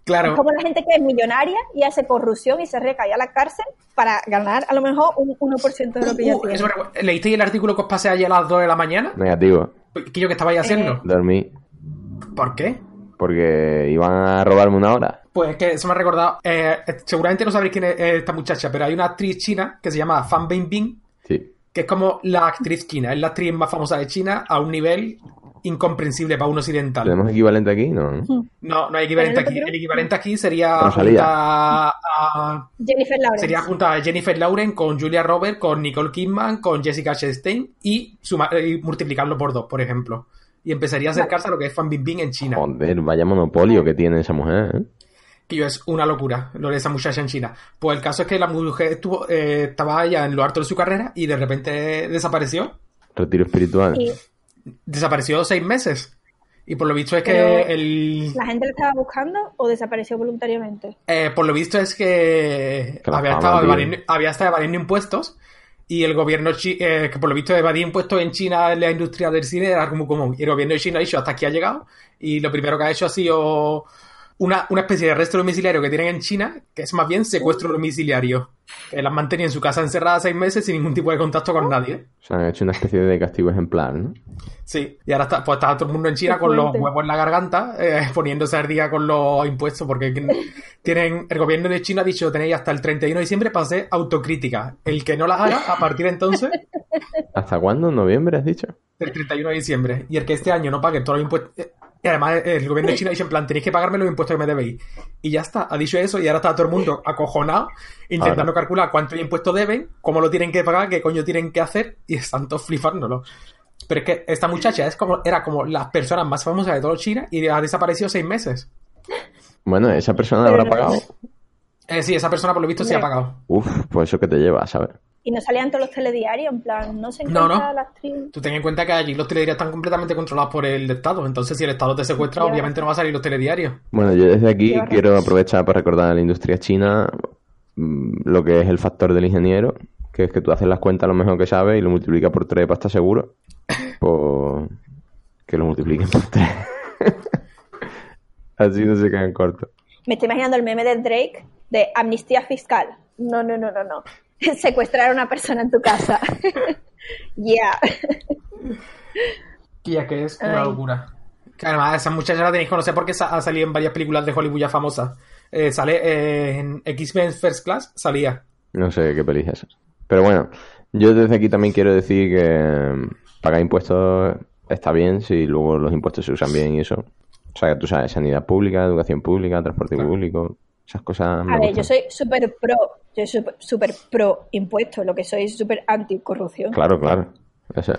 claro, Es como la gente que es millonaria y hace corrupción y se recae a la cárcel para ganar a lo mejor un 1% de lo que ya Uh, tiene. eso ¿leísteis el artículo que os pasé ayer a las 2 de la mañana? Negativo. ¿Qué yo que estabais haciendo? Dormí ¿Por qué? porque iban a robarme una hora. Pues es que eso me ha recordado. eh, seguramente no sabréis quién es eh, esta muchacha, pero hay una actriz china que se llama Fan Bingbing, Sí. que es como la actriz china, es la actriz más famosa de China a un nivel incomprensible para un occidental. ¿Tenemos equivalente aquí? No. ¿no? No, no hay equivalente ¿Pero aquí. El equivalente aquí sería junta a, Jennifer Lawrence. sería junta a Jennifer Lauren con Julia Roberts, con Nicole Kidman, con Jessica Chastain y, suma- y multiplicarlo por dos, por ejemplo. Y empezaría a acercarse a lo que es Fan Bingbing en China. Joder, vaya monopolio que tiene esa mujer, ¿eh? que yo es una locura lo de esa muchacha en China. Pues el caso es que la mujer estuvo, eh, estaba ya en lo alto de su carrera y de repente desapareció. Retiro espiritual. Y Desapareció seis meses. Y por lo visto es que el... la gente la estaba buscando o desapareció voluntariamente. eh, por lo visto es que, había, estado evadiendo, había estado evadiendo impuestos y el gobierno chi- eh, que por lo visto evadir impuestos en China en la industria del cine era como común. Y el gobierno de China ha dicho hasta aquí ha llegado y lo primero que ha hecho ha sicho una, una especie de arresto domiciliario que tienen en China, que es más bien secuestro domiciliario. Que las mantenía en su casa encerrada seis meses sin ningún tipo de contacto con nadie. O sea, han hecho una especie de castigo ejemplar, ¿no? Sí, y ahora está, pues está todo el mundo en China con los huevos en la garganta, eh, poniéndose al día con los impuestos, porque (laughs) tienen, el gobierno de China ha dicho tenéis hasta el 31 de diciembre para hacer autocrítica. El que no las haga, a partir de entonces, ¿Hasta cuándo? ¿En noviembre has dicho? del 31 de diciembre. Y el que este año no pague todos los impuestos. Eh, Y además el gobierno de China ha dicho en plan, tenéis que pagarme los impuestos que me debéis. Y ya está, ha dicho eso y ahora está todo el mundo acojonado, intentando Ahora. calcular cuánto de impuestos deben, cómo lo tienen que pagar, qué coño tienen que hacer, y están todos flipándolo. Pero es que esta muchacha es como, era como las personas más famosas de todo China y ha desaparecido seis meses. Bueno, esa persona Pero habrá pagado. Eh, sí, esa persona por lo visto sí ha pagado. Uf, pues eso que te lleva, ¿sabes? Y no salían todos los telediarios, en plan, no se No, encuentra no. la actriz. Tú ten en cuenta que allí los telediarios están completamente controlados por el Estado. Entonces, si el Estado te secuestra, obviamente no va a salir los telediarios. Bueno, yo desde aquí quiero aprovechar para recordar a la industria china mm, lo que es el factor del ingeniero, que es que tú haces las cuentas lo mejor que sabes y lo multiplicas por tres para estar seguro. (laughs) Pues que lo multipliquen por tres. (laughs) Así no se quedan cortos. Me estoy imaginando el meme de Drake de amnistía fiscal. No, no, no, no, no. (laughs) Secuestrar a una persona en tu casa. (laughs) yeah. (laughs) Tía, que es una Ay. locura. Que además, esa muchacha la tenéis que conocer porque ha salido en varias películas de Hollywood ya famosas. Eh, sale eh, en X-Men First Class, salía. No sé qué peli es esa. Pero bueno, yo desde aquí también quiero decir que mm, pagar impuestos está bien si luego los impuestos se usan bien y eso. O sea, que tú sabes, sanidad pública, educación pública, transporte público, esas cosas me A ver, gustan. yo soy súper pro Yo soy súper pro impuestos, lo que soy es súper anticorrupción. Claro, claro. Eso es.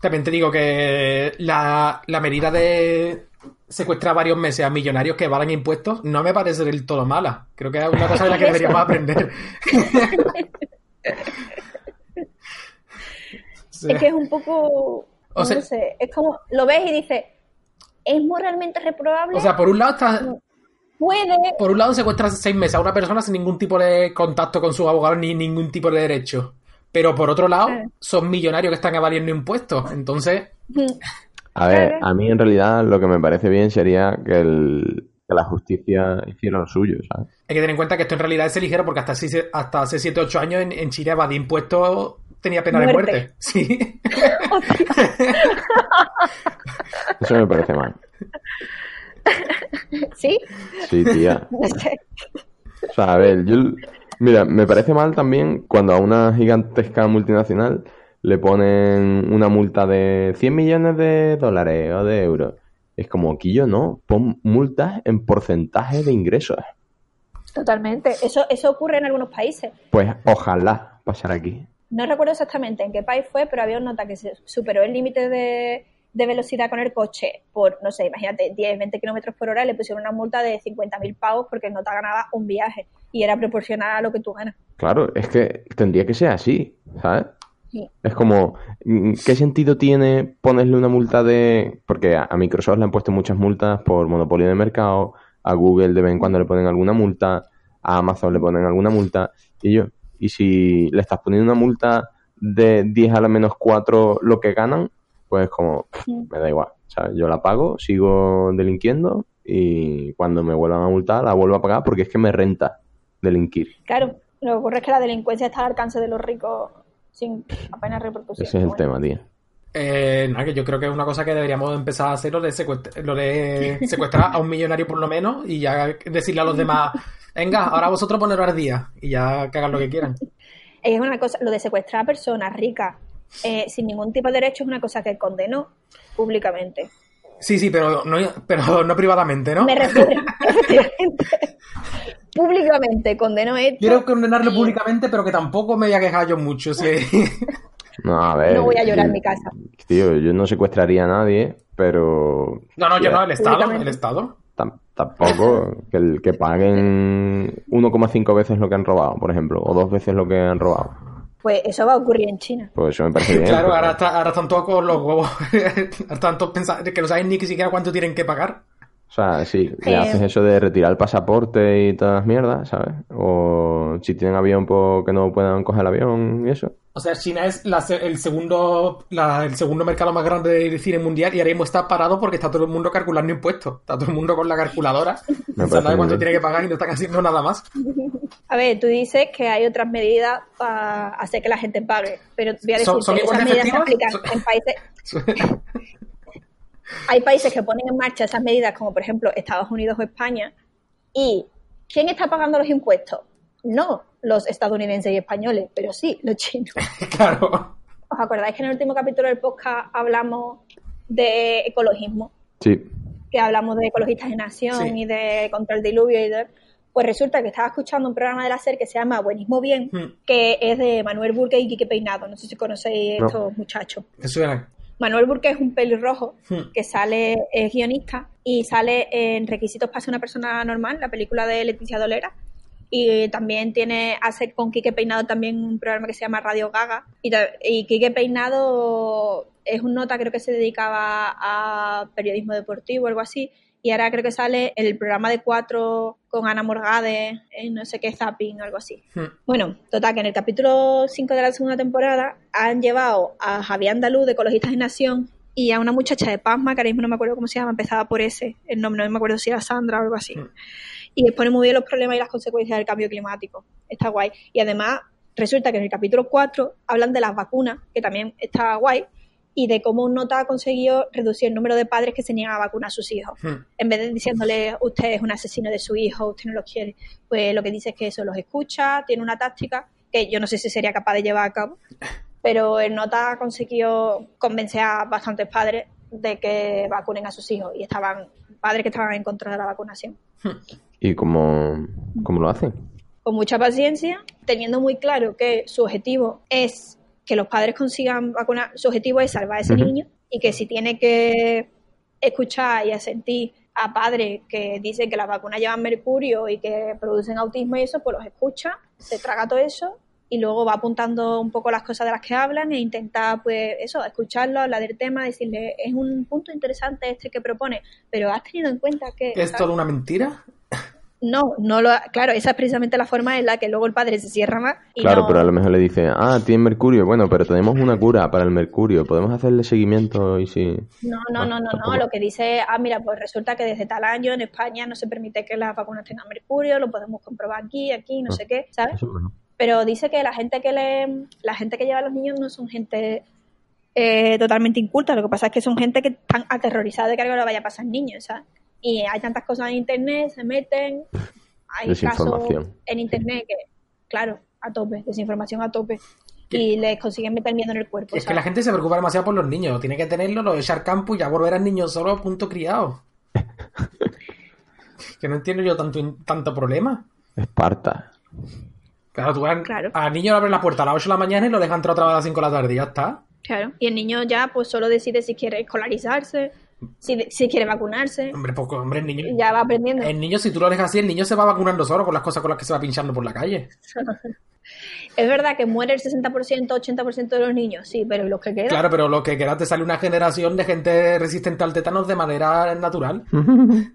También te digo que la, la medida de secuestrar varios meses a millonarios que valen impuestos no me parece del todo mala. Creo que es una cosa de la que (laughs) deberíamos aprender. Sí. (laughs) Es que es un poco. O no sea- sé, es como. Lo ves y dices, ¿es moralmente reprobable? O sea, por un lado está, Puede. por un lado secuestras seis meses a una persona sin ningún tipo de contacto con su abogado ni ningún tipo de derecho. Pero por otro lado, Claro. son millonarios que están evadiendo impuestos. Entonces, A ver, Claro. a mí en realidad lo que me parece bien sería que, el, que la justicia hiciera lo suyo, ¿sabes? hay que tener en cuenta que esto en realidad es ligero porque hasta, se- hasta hace 7 8 años en, en Chile evadir impuestos tenía pena de Muerte. muerte. Sí. (laughs) Eso me parece mal. (laughs) ¿Sí? Sí, tía. (laughs) No sé. O sea, a ver, yo... Mira, me parece mal también cuando a una gigantesca multinacional le ponen una multa de 100 millones de dólares o de euros. Es como, Quillo, no, pon multas en porcentaje de ingresos. Totalmente. Eso, eso ocurre en algunos países. Pues ojalá pasara aquí. No recuerdo exactamente en qué país fue, pero había un nota que se superó el límite de, de velocidad con el coche por, no sé, imagínate, 10, 20 kilómetros por hora le pusieron una multa de 50.000 pavos porque el nota ganaba un viaje y era proporcional a lo que tú ganas. Claro, es que tendría que ser así, ¿sabes? Sí. Es como, mm, ¿qué sentido tiene ponerle una multa de...? Porque a a Microsoft le han puesto muchas multas por monopolio de mercado, a Google de vez en cuando le ponen alguna multa, a Amazon le ponen alguna multa, y yo, y si le estás poniendo una multa de 10 a la menos 4 lo que ganan, pues como, me da igual, ¿sabes? Yo la pago, sigo delinquiendo, y cuando me vuelvan a multar, la vuelvo a pagar porque es que me renta delinquir. Claro, lo que ocurre es que la delincuencia está al alcance de los ricos sin apenas repercusión. Ese es el Bueno, tema, tío. Eh, nada, que yo creo que es una cosa que deberíamos empezar a hacer lo de, secuest- lo de (laughs) secuestrar a un millonario por lo menos y ya decirle a los demás, venga, ahora vosotros poneros al día y ya que hagan lo que quieran. (laughs) Es una cosa, lo de secuestrar a personas ricas eh, sin ningún tipo de derecho es una cosa que condenó públicamente. Sí, sí, pero no, pero no privadamente, ¿no? Me refiero, efectivamente, (laughs) públicamente condenó esto. Quiero condenarlo y públicamente, pero que tampoco me voy a quejar yo mucho. Sí. No, a ver. No voy a llorar en mi casa. Tío, yo no secuestraría a nadie, pero No, no, yo no, el Estado, el Estado. tam- tampoco que, el, que paguen 1,5 veces lo que han robado, por ejemplo, o dos veces lo que han robado. Pues eso va a ocurrir en China. Pues eso me parece (laughs) bien. Claro, ahora, está- ahora están todos con los huevos. (laughs) están todos pensando que no saben ni siquiera cuánto tienen que pagar. O sea, sí, le Eh, haces eso de retirar el pasaporte y todas las mierdas, ¿sabes? O si tienen avión, pues que no puedan coger el avión y eso. O sea, China es la se- el segundo la- el segundo mercado más grande del cine mundial y ahora mismo está parado porque está todo el mundo calculando impuestos. Está todo el mundo con la calculadora (laughs) de muy cuánto bien. tiene que pagar y no están haciendo nada más. (laughs) A ver, tú dices que hay otras medidas para hacer que la gente pague, pero voy a decir ¿Son- son que esas medidas se aplican en países... (laughs) Hay países que ponen en marcha esas medidas, como por ejemplo Estados Unidos o España, y ¿quién está pagando los impuestos? No los estadounidenses y españoles, pero sí los chinos. (laughs) claro. ¿Os acordáis que en el último capítulo del podcast hablamos de ecologismo? Sí, que hablamos de ecologistas en acción Sí. y de contra el diluvio y de... Pues resulta que estaba escuchando un programa de la SER que se llama Buenismo Bien, Hmm. que es de Manuel Burke y Quique Peinado. No sé si conocéis No. estos muchachos. Suena. Manuel Burke es un pelirrojo Hmm. que sale, es guionista y sale en Requisitos para ser una persona normal, la película de Leticia Dolera. Y también tiene, hace con Quique Peinado también un programa que se llama Radio Gaga. Y, y Quique Peinado es un nota, creo que se dedicaba a periodismo deportivo o algo así. Y ahora creo que sale el programa de cuatro con Ana Morgade, en no sé qué zapping, algo así. Hmm. Bueno, total, que en el capítulo 5 de la segunda temporada han llevado a Javier Andaluz de Ecologistas en Nación y a una muchacha de Pasma, que ahora mismo no me acuerdo cómo se llama, empezaba por ese, el nombre, no me acuerdo si era Sandra o algo así. Mm. Y expone muy bien los problemas y las consecuencias del cambio climático. Está guay. Y además, resulta que en el capítulo 4 hablan de las vacunas, que también está guay, y de cómo un nota ha conseguido reducir el número de padres que se niegan a vacunar a sus hijos Hmm. en vez de diciéndole usted es un asesino de su hijo, usted no lo quiere, pues lo que dice es que eso los escucha, tiene una táctica que yo no sé si sería capaz de llevar a cabo, pero el nota ha conseguido convencer a bastantes padres de que vacunen a sus hijos y estaban padres que estaban en contra de la vacunación. ¿Y cómo, cómo lo hacen? con mucha paciencia, teniendo muy claro que su objetivo es que los padres consigan vacunar, su objetivo es salvar a ese niño y que si tiene que escuchar y asentir a padres que dicen que las vacunas llevan mercurio y que producen autismo y eso, pues los escucha, se traga todo eso y luego va apuntando un poco las cosas de las que hablan e intenta, pues, eso, escucharlo, hablar del tema, decirle, es un punto interesante este que propone, pero has tenido en cuenta que... ¿Es todo una mentira? No, no lo, claro, esa es precisamente la forma en la que luego el padre se cierra más y Claro, no- pero a lo mejor le dice, ah, tiene mercurio. Bueno, pero tenemos una cura para el mercurio. Podemos hacerle seguimiento y si... No, no, no, no, no. tampoco. Lo que dice, ah, mira, pues resulta que desde tal año en España no se permite que las vacunas tengan mercurio, lo podemos comprobar aquí, aquí, no Ah. sé qué, ¿sabes? Eso no. Pero dice que la gente que le, la gente que lleva a los niños no son gente eh, totalmente inculta. Lo que pasa es que son gente que están aterrorizados de que algo le vaya a pasar al niño, ¿sabes? Y hay tantas cosas en internet, se meten, hay casos Desinformación. en internet que, claro, a tope, desinformación a tope. Y les consiguen meter miedo en el cuerpo. Es que la gente se preocupa demasiado por los niños. Tiene que tenerlo, lo de echar campo y ya volver al niño solo a punto criado. (laughs) que no entiendo yo tanto, tanto problema. Esparta. Claro, tú al, Claro. al niño le abres la puerta a las 8 de la mañana y lo dejan entrar otra vez a las 5 de la tarde y ya está. Claro, y el niño ya pues solo decide si quiere escolarizarse, si, si quiere vacunarse, Hombre, poco, hombre, el niño. ya va aprendiendo. El niño, si tú lo dejas así, el niño se va vacunando solo con las cosas con las que se va pinchando por la calle. (laughs) Es verdad que muere el 60%, 80% de los niños, sí, pero ¿y los que quedan? Claro, pero lo que queda te sale una generación de gente resistente al tétanos de manera natural. (laughs)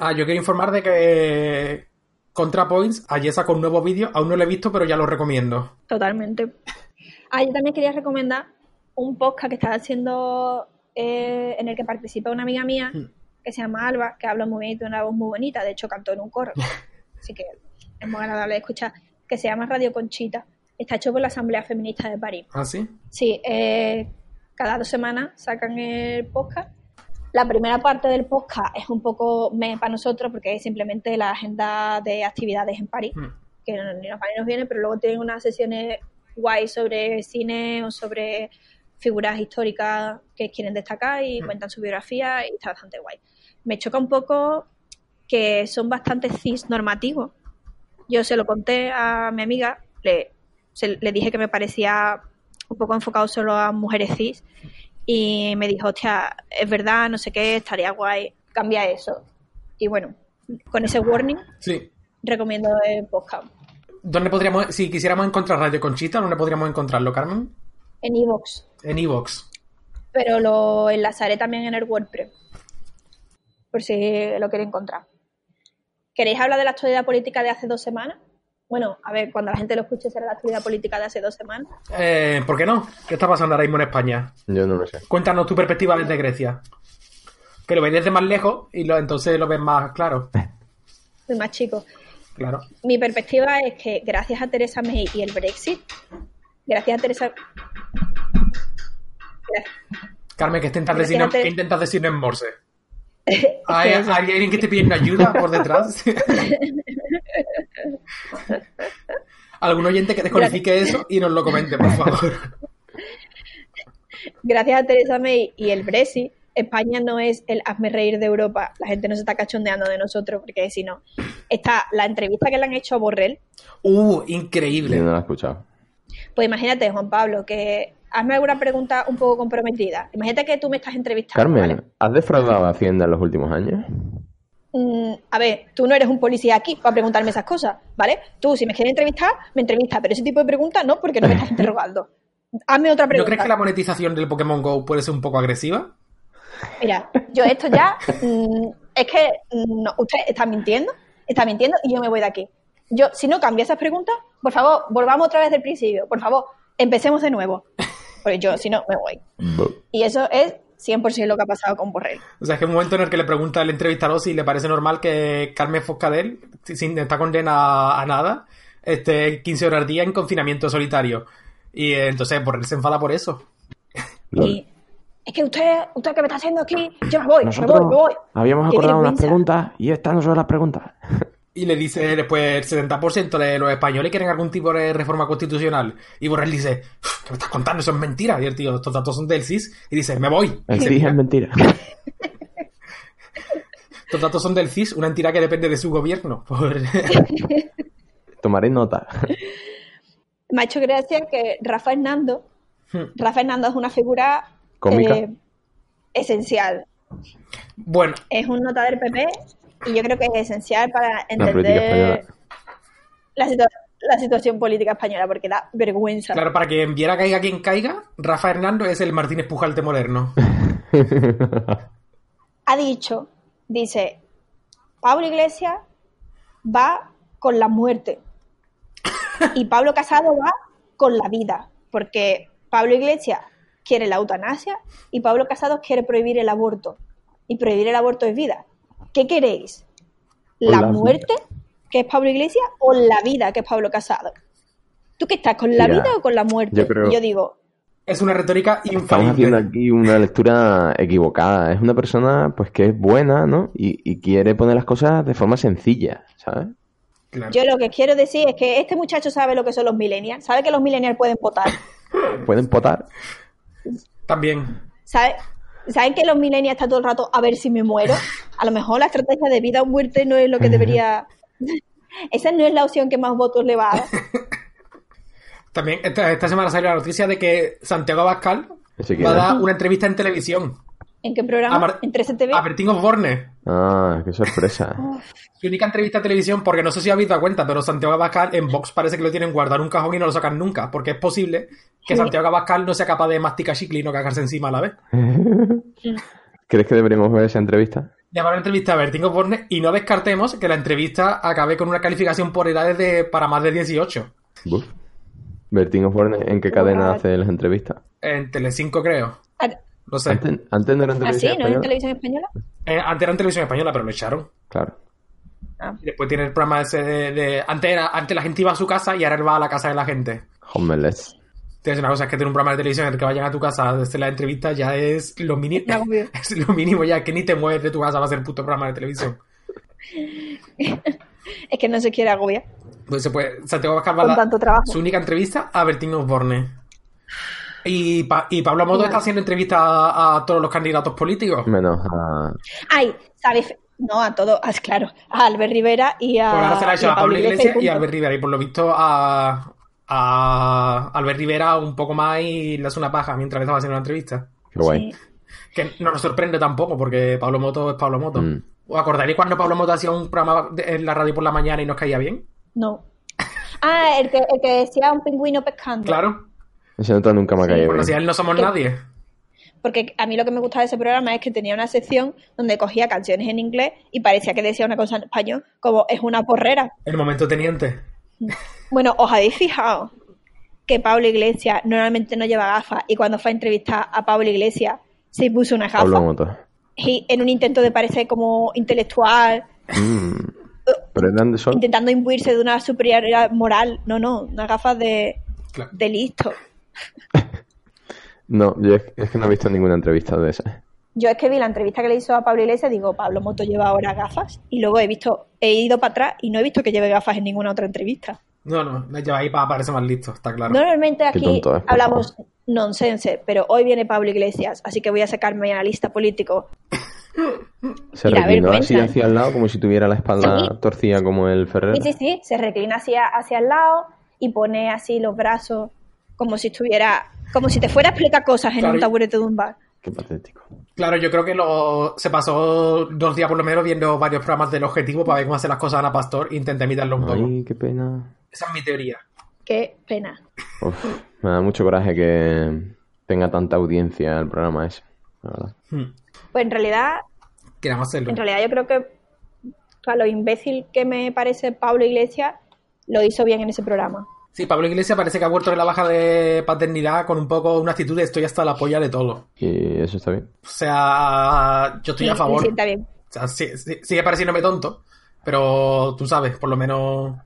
Ah, yo quiero informar de que ContraPoints ayer sacó un nuevo vídeo, aún no lo he visto, pero ya lo recomiendo. Totalmente. Ah, yo también quería recomendar un podcast que estaba haciendo eh, en el que participa una amiga mía Hmm. que se llama Alba, que habla muy bien y tiene una voz muy bonita, de hecho cantó en un coro, (laughs) así que es muy agradable de escuchar, que se llama Radio Conchita. Está hecho por la Asamblea Feminista de París. ¿Ah, sí? Sí, eh, cada dos semanas sacan el podcast. La primera parte del podcast es un poco para nosotros porque es simplemente la agenda de actividades en París, Hmm. que no- ni nos va ni nos viene, pero luego tienen unas sesiones guay sobre cine o sobre figuras históricas que quieren destacar y Hmm. cuentan su biografía y está bastante guay. Me choca un poco que son bastante cis normativos. Yo se lo conté a mi amiga, le, se- le dije que me parecía un poco enfocado solo a mujeres cis y me dijo, hostia, es verdad, no sé qué, estaría guay, cambia eso. Y bueno, con ese warning Sí. recomiendo el podcast. ¿Dónde podríamos, si quisiéramos encontrar Radio Conchita, dónde podríamos encontrarlo, Carmen? En iVoox, En Evox. pero lo enlazaré también en el WordPress, por si lo queréis encontrar. ¿Queréis hablar de la actualidad política de hace dos semanas? Bueno, a ver, cuando la gente lo escuche será la actualidad política de hace dos semanas. Eh, ¿Por qué no? ¿Qué está pasando ahora mismo en España? Yo no lo sé. Cuéntanos tu perspectiva desde Grecia. Que lo ves desde más lejos y lo, entonces lo ves más claro. Soy más chico. Claro. Mi perspectiva es que gracias a Theresa May y el Brexit, gracias a Theresa... Carmen, ¿qué intentas, decir, fíjate- ¿qué intentas decir en Morse? (laughs) ¿Hay, alguien que te pide ayuda por detrás? (laughs) ¿Algún oyente que descodifique eso y nos lo comente, por favor? gracias a Theresa May y el Brexit, España no es el hazme reír de Europa. La gente no se está cachondeando de nosotros, porque si no, está la entrevista que le han hecho a Borrell. ¡Uh! Yo Increíble. no lo he escuchado. Pues imagínate, Juan Pablo, que hazme alguna pregunta un poco comprometida. Imagínate que tú me estás entrevistando. Carmen, ¿vale? ¿has defraudado a Hacienda en los últimos años? Mm, a ver, tú no eres un policía aquí para preguntarme esas cosas, ¿vale? Tú, si me quieres entrevistar, me entrevistas, pero ese tipo de preguntas no, porque no me estás (laughs) interrogando. Hazme otra ¿No pregunta. crees que la monetización del Pokémon Go puede ser un poco agresiva? Mira, yo esto ya mm, es que mm, no, usted está mintiendo, está mintiendo y yo me voy de aquí. Yo, si no cambia esas preguntas, por favor, volvamos otra vez del principio. Por favor, empecemos de nuevo. Porque yo, si no, me voy. Y eso es 100% lo que ha pasado con Borrell. O sea, es que hay un momento en el que le pregunta el entrevistador si le parece normal que Carmen Foscadell, si- sin estar condenada a nada, esté 15 horas al día en confinamiento solitario. Y eh, entonces Borrell se enfada por eso. Y es que usted, usted que me está haciendo aquí, yo me voy, Nosotros me voy, me voy. habíamos acordado unas preguntas y estas no son las preguntas. Y le dice después el 70% de los españoles quieren algún tipo de reforma constitucional. Y Borrell dice, ¿qué me estás contando? Eso es mentira. Y el tío, estos datos son del CIS. Y dice, me voy. El sí es mentira. (laughs) Estos datos son del CIS, una entidad que depende de su gobierno. (laughs) Por- (laughs) Tomaré nota. Me ha hecho gracia que Rafa Hernando, Hmm. Rafa Hernando es una figura Cómica. eh, esencial. bueno, Es un nota del PP y yo creo que es esencial para entender la, situa- la situación política española, porque da vergüenza. claro, para que viera caiga quien caiga, Rafa Hernando es el Martínez Pujalte moderno. (laughs) Ha dicho, dice, Pablo Iglesias va con la muerte y Pablo Casado va con la vida, porque Pablo Iglesias quiere la eutanasia y Pablo Casado quiere prohibir el aborto. Y prohibir el aborto es vida. ¿Qué queréis? ¿La la muerte, que es Pablo Iglesias, o la vida, que es Pablo Casado? ¿Tú qué estás, con la Ya. vida o con la muerte? Yo creo- Y yo digo, Es una retórica Estamos infalible. haciendo aquí una lectura equivocada. Es una persona pues que es buena, ¿no? Y, y quiere poner las cosas de forma sencilla, ¿sabes? Claro. yo lo que quiero decir es que este muchacho sabe lo que son los millennials, sabe que los millennials pueden votar, Pueden potar. También. sabe, saben que los millennials están todo el rato a ver si me muero. A lo mejor la estrategia de vida o muerte no es lo que debería. (laughs) Esa no es la opción que más votos le va a dar. (laughs) También esta, esta semana salió la noticia de que Santiago Abascal va a dar una entrevista en televisión. ¿En qué programa? A Mar- ¿En 13TV? A Bertín Osborne. Ah, qué sorpresa. (laughs) Su única entrevista en televisión, porque no sé si habéis dado cuenta, pero Santiago Abascal en Vox parece que lo tienen guardado en un cajón y no lo sacan nunca, porque es posible que Sí. Santiago Abascal no sea capaz de masticar chicle y no cagarse encima a la vez. ¿Crees que deberíamos ver esa entrevista? Llamar a la entrevista a Bertín Osborne y no descartemos que la entrevista acabe con una calificación por edades de para más de 18. Buf. Bertín Osborne, ¿en qué cadena hace las entrevistas? En Telecinco, creo. Ah, No sé. Antes, antes no era en ¿Ah, sí? televisión ¿No es en española? televisión española? Eh, antes era en televisión española, pero lo echaron. Claro. Ah. Y después tiene el programa ese de... de- antes, era- antes la gente iba a su casa y ahora él va a la casa de la gente. Homeless. Tienes una cosa es que tener un programa de televisión en el que vayan a tu casa a hacer la entrevista ya es lo mínimo. (laughs) Es lo mínimo ya, que ni te mueves de tu casa va a ser puto programa de televisión. (laughs) Es que no se quiere agobiar Pues se puede, Santiago Abascal va a con dar tanto trabajo. su única entrevista a Bertín Osborne. Y, Pa- y Pablo Moto está haciendo entrevistas a, a todos los candidatos políticos. Menos a... Ay, ¿sabes? No, a todos, ah, claro. A Albert Rivera y a. Ahora se la ha hecho a a Pablo Iglesias y a Albert Rivera. Y por lo visto a, a Albert Rivera un poco más y le hace una paja mientras le estaba haciendo la entrevista. Qué guay. Sí. Que no nos sorprende tampoco, porque Pablo Moto es Pablo Moto. Mm. ¿Os acordaréis cuando Pablo Moto hacía un programa de- en la radio por la mañana y nos caía bien? No. Ah, el que, el que decía un pingüino pescando. Claro. Ese nota nunca me ha Sí, caído Bueno, si él no somos ¿Qué? nadie. Porque a mí lo que me gustaba de ese programa es que tenía una sección donde cogía canciones en inglés y parecía que decía una cosa en español, como es una porrera. El momento teniente. Bueno, ¿os habéis fijado que Pablo Iglesias normalmente no lleva gafas y cuando fue a entrevistar a Pablo Iglesias se puso una gafa? Pablo Moto. Y en un intento de parecer como intelectual, Mm. (laughs) Pero intentando imbuirse de una superioridad moral. No, no, unas gafas de, Claro. de listo. No, yo es, es que no he visto ninguna entrevista de esa. Yo es que vi la entrevista que le hizo a Pablo Iglesias, digo, Pablo Moto lleva ahora gafas, y luego he visto, he ido para atrás y no he visto que lleve gafas en ninguna otra entrevista. No, no, me lleva ahí para parecer más listo, está claro. Normalmente aquí es, por hablamos nonsense, pero hoy viene Pablo Iglesias, así que voy a sacarme analista político. Se Y la reclinó así hacia el lado como si tuviera la espalda Sí. torcida como el Ferrer. Sí, sí, sí, se reclina hacia, hacia el lado y pone así los brazos como si estuviera, como si te fuera a explicar cosas en Claro, un taburete de un bar. Qué patético. Claro, yo creo que lo, se pasó dos días por lo menos viendo varios programas del objetivo para ver cómo hacer las cosas Ana Pastor e intenté imitarlo un poco. Ay, qué pena. Esa es mi teoría. Qué pena. Uf, me da mucho coraje que tenga tanta audiencia el programa ese. La verdad. Hmm. Pues en realidad Queremos hacerlo. En realidad yo creo que para lo imbécil que me parece Pablo Iglesias, lo hizo bien en ese programa. Sí, Pablo Iglesias parece que ha vuelto de la baja de paternidad con un poco una actitud de estoy hasta la polla de todo. Y eso está bien. O sea, yo estoy Sí, a favor. Me sienta bien. O sea, sí- sí- sigue pareciéndome tonto, pero tú sabes, por lo menos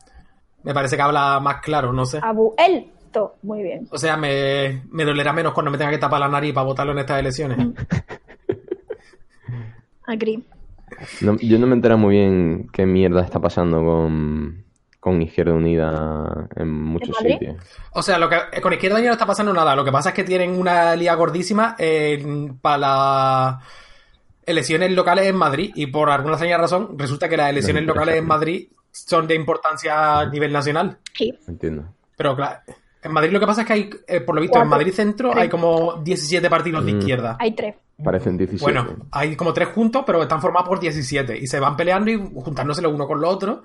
me parece que habla más claro, no sé. Abuelto. Muy bien. O sea, me, me dolerá menos cuando me tenga que tapar la nariz para votarlo en estas elecciones. Mm. Agree. No- yo no me entero muy bien qué mierda está pasando con, con Izquierda Unida en muchos sitios. O sea, lo que con Izquierda Unida no está pasando nada. Lo que pasa es que tienen una liga gordísima para la elecciones locales en Madrid y por alguna extraña razón resulta que las elecciones locales en Madrid son de importancia a nivel nacional. Sí. Entiendo. Pero claro, en Madrid lo que pasa es que hay, eh, por lo visto, en. Madrid Centro hay como 17 partidos de Mm. izquierda. Hay tres. Parecen 17. Bueno, hay como tres juntos, pero están formados por 17 y se van peleando y juntándose los uno con los otros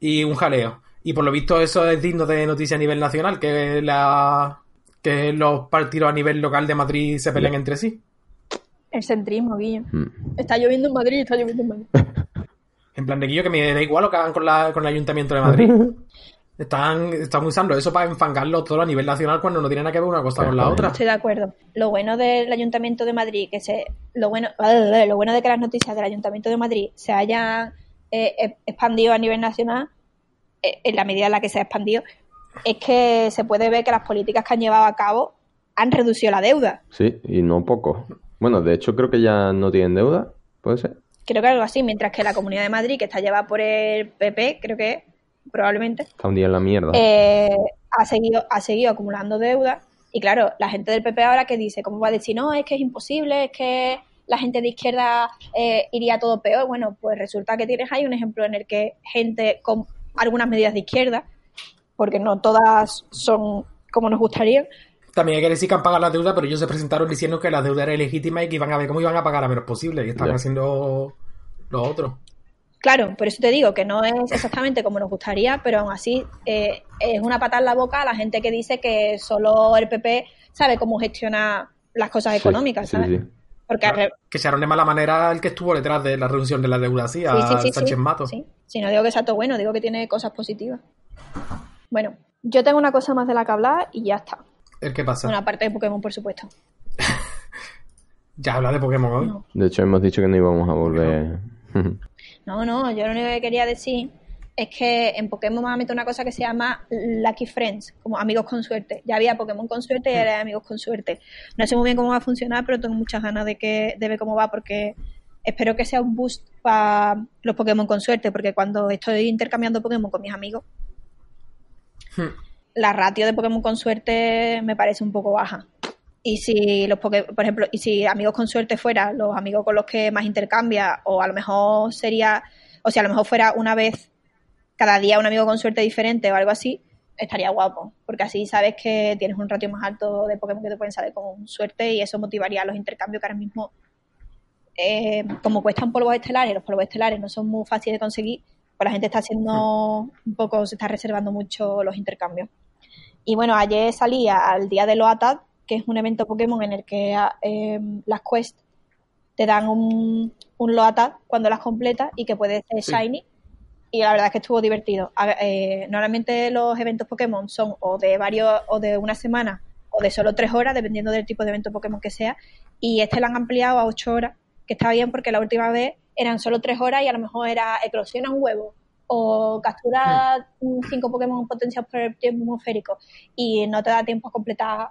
y un jaleo. Y por lo visto eso es digno de noticia a nivel nacional, que la que los partidos a nivel local de Madrid se peleen entre sí. El centrismo, Guillo. Mm. Está lloviendo en Madrid, está lloviendo en Madrid. (laughs) En plan de Guillo, que me da igual lo que hagan con, la, con el Ayuntamiento de Madrid. (laughs) Están, están usando eso para enfangarlo todo a nivel nacional cuando no tiene nada que ver una cosa con la otra. Estoy de acuerdo. Lo bueno del Ayuntamiento de Madrid, que se, lo bueno, (laughs) lo bueno de que las noticias del Ayuntamiento de Madrid se hayan eh, e- expandido a nivel nacional, eh, en la medida en la que se ha expandido, es que se puede ver que las políticas que han llevado a cabo han reducido la deuda. Sí, y no poco. Bueno, de hecho creo que ya no tienen deuda, ¿puede ser? Creo que algo así, mientras que la Comunidad de Madrid, que está llevada por el PP, creo que probablemente, Está un día en la mierda. eh, ha seguido ha seguido acumulando deuda y claro la gente del PP ahora que dice cómo va a decir no es que es imposible es que la gente de izquierda eh, iría todo peor bueno pues resulta que tienes ahí un ejemplo en el que gente con algunas medidas de izquierda porque no todas son como nos gustaría También hay que decir que han pagado la deuda, pero ellos se presentaron diciendo que la deuda era ilegítima y que iban a ver cómo iban a pagar a menos posible. Y están haciendo lo otro. claro por eso te digo que no es exactamente como nos gustaría pero aún así eh, es una patada en la boca a la gente que dice que solo el PP sabe cómo gestionar las cosas Sí, económicas sí, ¿sabes? sí. Porque re- Que se de mala manera el que estuvo detrás de la reducción de la deuda, sí, a Sí, sí, sí, Sánchez sí. Mato. Sí. Si no digo que sea todo bueno, digo que tiene cosas positivas. Bueno, yo tengo una cosa más de la que hablar y ya está. ¿El qué pasa? Una parte de Pokémon, por supuesto. (laughs) Ya habla de Pokémon hoy. No. De hecho hemos dicho que no íbamos a volver. No, no, yo lo único que quería decir es que en Pokémon me ha metido una cosa que se llama Lucky Friends, como amigos con suerte. Ya había Pokémon con suerte y ahora hay amigos con suerte. No sé muy bien cómo va a funcionar, pero tengo muchas ganas de que de ver cómo va porque espero que sea un boost para los Pokémon con suerte, porque cuando estoy intercambiando Pokémon con mis amigos, Hmm. la ratio de Pokémon con suerte me parece un poco baja. Y si los Poké- por ejemplo, y si amigos con suerte fuera los amigos con los que más intercambia, o a lo mejor sería, o si a lo mejor fuera una vez cada día un amigo con suerte diferente o algo así, estaría guapo. Porque así sabes que tienes un ratio más alto de Pokémon que te pueden salir con suerte y eso motivaría los intercambios que ahora mismo, eh, como cuestan polvos estelares, los polvos estelares no son muy fáciles de conseguir, pues la gente está haciendo un poco, se está reservando mucho los intercambios. Y bueno, ayer salía al día de Loatad, que es un evento Pokémon en el que eh, las quests te dan un, un Loatad cuando las completas y que puede ser Sí. Y la verdad es que estuvo divertido. A eh, normalmente los eventos Pokémon son o de varios, o de una semana, o de solo tres horas, dependiendo del tipo de evento Pokémon que sea. Y este lo han ampliado a ocho horas, que está bien porque la última vez eran solo tres horas y a lo mejor era eclosiona un huevo o captura mm, cinco Pokémon potenciados por el tiempo atmosférico y no te da tiempo a completar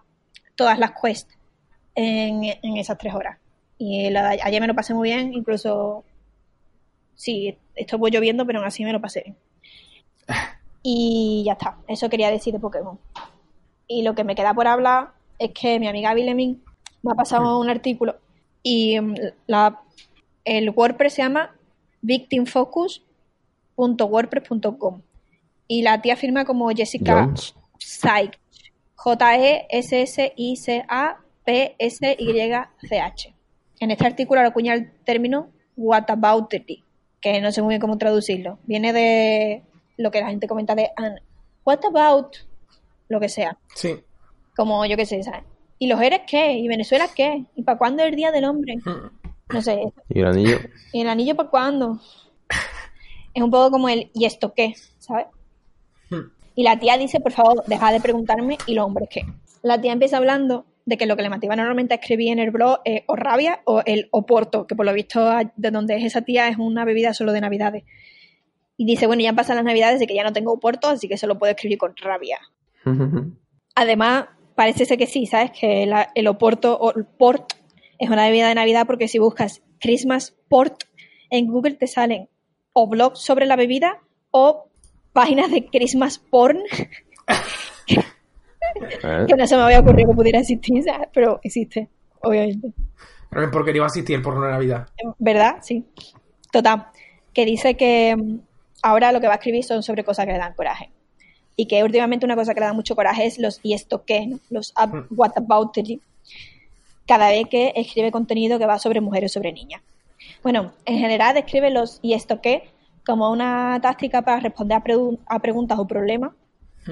todas las quests en, en esas tres horas. Y la ayer me lo pasé muy bien, incluso sí, estuvo lloviendo, pero aún así me lo pasé. (sighs) Y ya está, eso quería decir de Pokémon. Y lo que me queda por hablar es que mi amiga Bilemin me ha pasado un artículo y mm, la, el WordPress se llama victimfocus.wordpress.com y la tía firma como Jessica. Psych. E J-E-S-S-I-C-A-P-S-Y-C-H. En este artículo lo acuña el término whataboutery, que no sé muy bien cómo traducirlo. Viene de lo que la gente comenta de "And what about lo que sea. Sí. Como yo qué sé, ¿sabes? ¿Y los eres qué? ¿Y Venezuela qué? ¿Y para cuándo es el Día del Hombre? No sé. Y el anillo. ¿Y el anillo para cuándo? Es un poco como el ¿y esto qué? ¿Sabes? Hmm. Y la tía dice, por favor, deja de preguntarme ¿y los hombres qué? La tía empieza hablando de que lo que le motiva normalmente a escribir en el blog es o rabia o el oporto, que por lo visto de donde es esa tía es una bebida solo de navidades. Y dice, bueno, ya pasan las navidades y que ya no tengo oporto, así que solo puedo escribir con rabia. (laughs) Además, parece ser que sí, ¿sabes? Que la- el Oporto o el Port es una bebida de Navidad porque si buscas Christmas Port en Google te salen o blogs sobre la bebida o páginas de Christmas Porn (laughs) ¿Eh? (laughs) que no se me había ocurrido que pudiera existir, ¿sabes? pero existe, obviamente. Pero porque iba a asistir por una Navidad. ¿Verdad? Sí. Total. Que dice que mm, ahora lo que va a escribir son sobre cosas que le dan coraje. Y que últimamente una cosa que le da mucho coraje es los y esto qué, ¿no? los up, what about it, cada vez que escribe contenido que va sobre mujeres o sobre niñas. Bueno, en general describe los y esto qué como una táctica para responder a, preguntas o problemas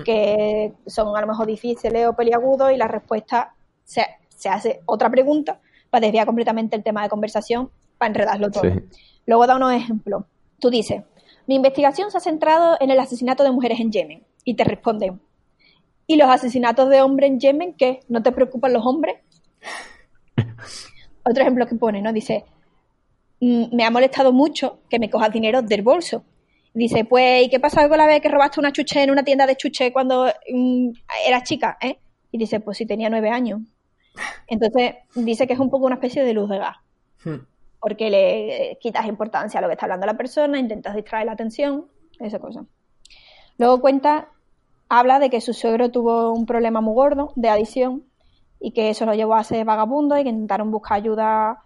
que son a lo mejor difíciles o peliagudos y la respuesta se, se hace otra pregunta para desviar completamente el tema de conversación para enredarlo todo. Luego da unos ejemplos. Tú dices, mi investigación se ha centrado en el asesinato de mujeres en Yemen. Y te responden, ¿y los asesinatos de hombres en Yemen qué? ¿No te preocupan los hombres? (laughs) Otro ejemplo que pone, ¿no? Dice, mm, me ha molestado mucho que me cojas dinero del bolso. Dice, pues, ¿y qué pasa con la vez que robaste una chuche en una tienda de chuche cuando mm, eras chica, eh? Y dice, pues si tenía nueve años. Entonces, dice que es un poco una especie de luz de gas. Hmm. Porque le quitas importancia a lo que está hablando la persona, intentas distraer la atención, esa cosa. Luego cuenta, habla de que su suegro tuvo un problema muy gordo de adicción y que eso lo llevó a ser vagabundo y que intentaron buscar ayuda,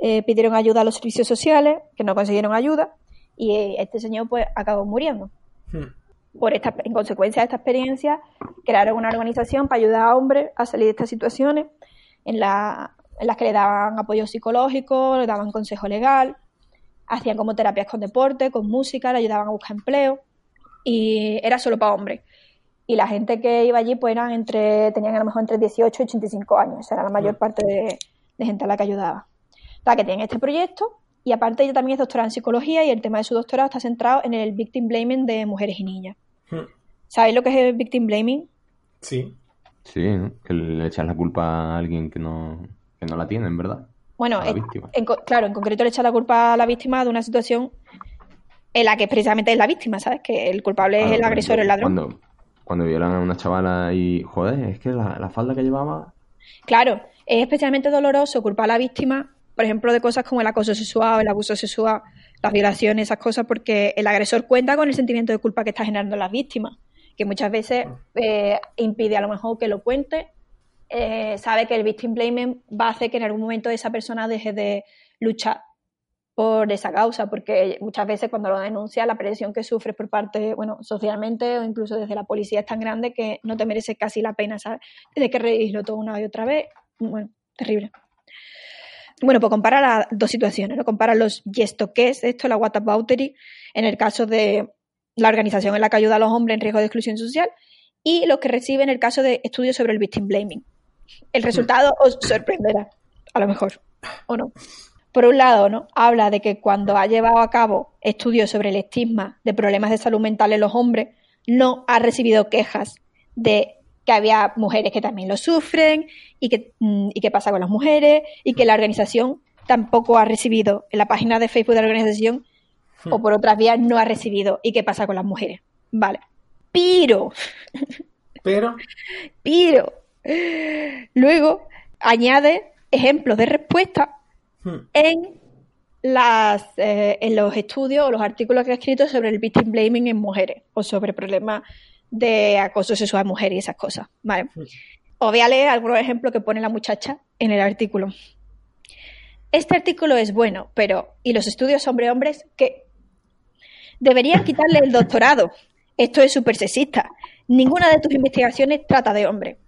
eh, pidieron ayuda a los servicios sociales, que no consiguieron ayuda y este señor pues acabó muriendo. Hmm. Por esta, en consecuencia de esta experiencia, crearon una organización para ayudar a hombres a salir de estas situaciones en, la, en las que le daban apoyo psicológico, le daban consejo legal, hacían como terapias con deporte, con música, le ayudaban a buscar empleo y era solo para hombres. Y la gente que iba allí pues eran entre, tenían a lo mejor entre 18 y 85 años, esa era la mayor mm. parte de, gente a la que ayudaba. La que tiene este proyecto y aparte ella también es doctora en psicología y el tema de su doctorado está centrado en el victim blaming de mujeres y niñas. Hmm. ¿Sabéis lo que es el victim blaming? Sí. Sí, que le echas la culpa a alguien que no, que no la tiene, en verdad. Bueno, claro, en concreto le echas la culpa a la víctima de una situación en la que precisamente es la víctima, ¿sabes? Que el culpable es el agresor, el ladrón. Cuando, cuando violan a una chavala y, joder, es que la, la falda que llevaba... Claro, es especialmente doloroso culpar a la víctima, por ejemplo, de cosas como el acoso sexual, el abuso sexual, las violaciones, esas cosas, porque el agresor cuenta con el sentimiento de culpa que está generando las víctimas, que muchas veces eh, impide a lo mejor que lo cuente, eh, sabe que el victim blaming va a hacer que en algún momento esa persona deje de luchar por esa causa, porque muchas veces cuando lo denuncia la presión que sufre por parte, bueno, socialmente o incluso desde la policía es tan grande que no te merece casi la pena, ¿sabes? Tienes que redirigirlo todo una y otra vez, bueno, terrible. Bueno, pues compara las dos situaciones, ¿no? Compara los y esto la whataboutery, en el caso de la organización en la que ayuda a los hombres en riesgo de exclusión social, y lo que recibe en el caso de estudios sobre el victim blaming. El resultado os sorprenderá, a lo mejor, o no. Por un lado, ¿no? Habla de que cuando ha llevado a cabo estudios sobre el estigma de problemas de salud mental en los hombres, no ha recibido quejas de que había mujeres que también lo sufren y que, mm, y qué pasa con las mujeres y que la organización tampoco ha recibido en la página de Facebook de la organización o hmm. por otras vías no ha recibido y qué pasa con las mujeres. Vale. (laughs) Pero. Pero. Pero. Luego añade ejemplos de respuesta hmm. en las eh, en los estudios o los artículos que ha escrito sobre el victim blaming en mujeres o sobre problemas de acoso sexual a mujeres y esas cosas. Vale. Os voy a leer algunos ejemplos que pone la muchacha en el artículo. Este artículo es bueno, pero ¿y los estudios hombre-hombres qué? Deberían quitarle el doctorado. Esto es súper sexista. Ninguna de tus investigaciones trata de hombre.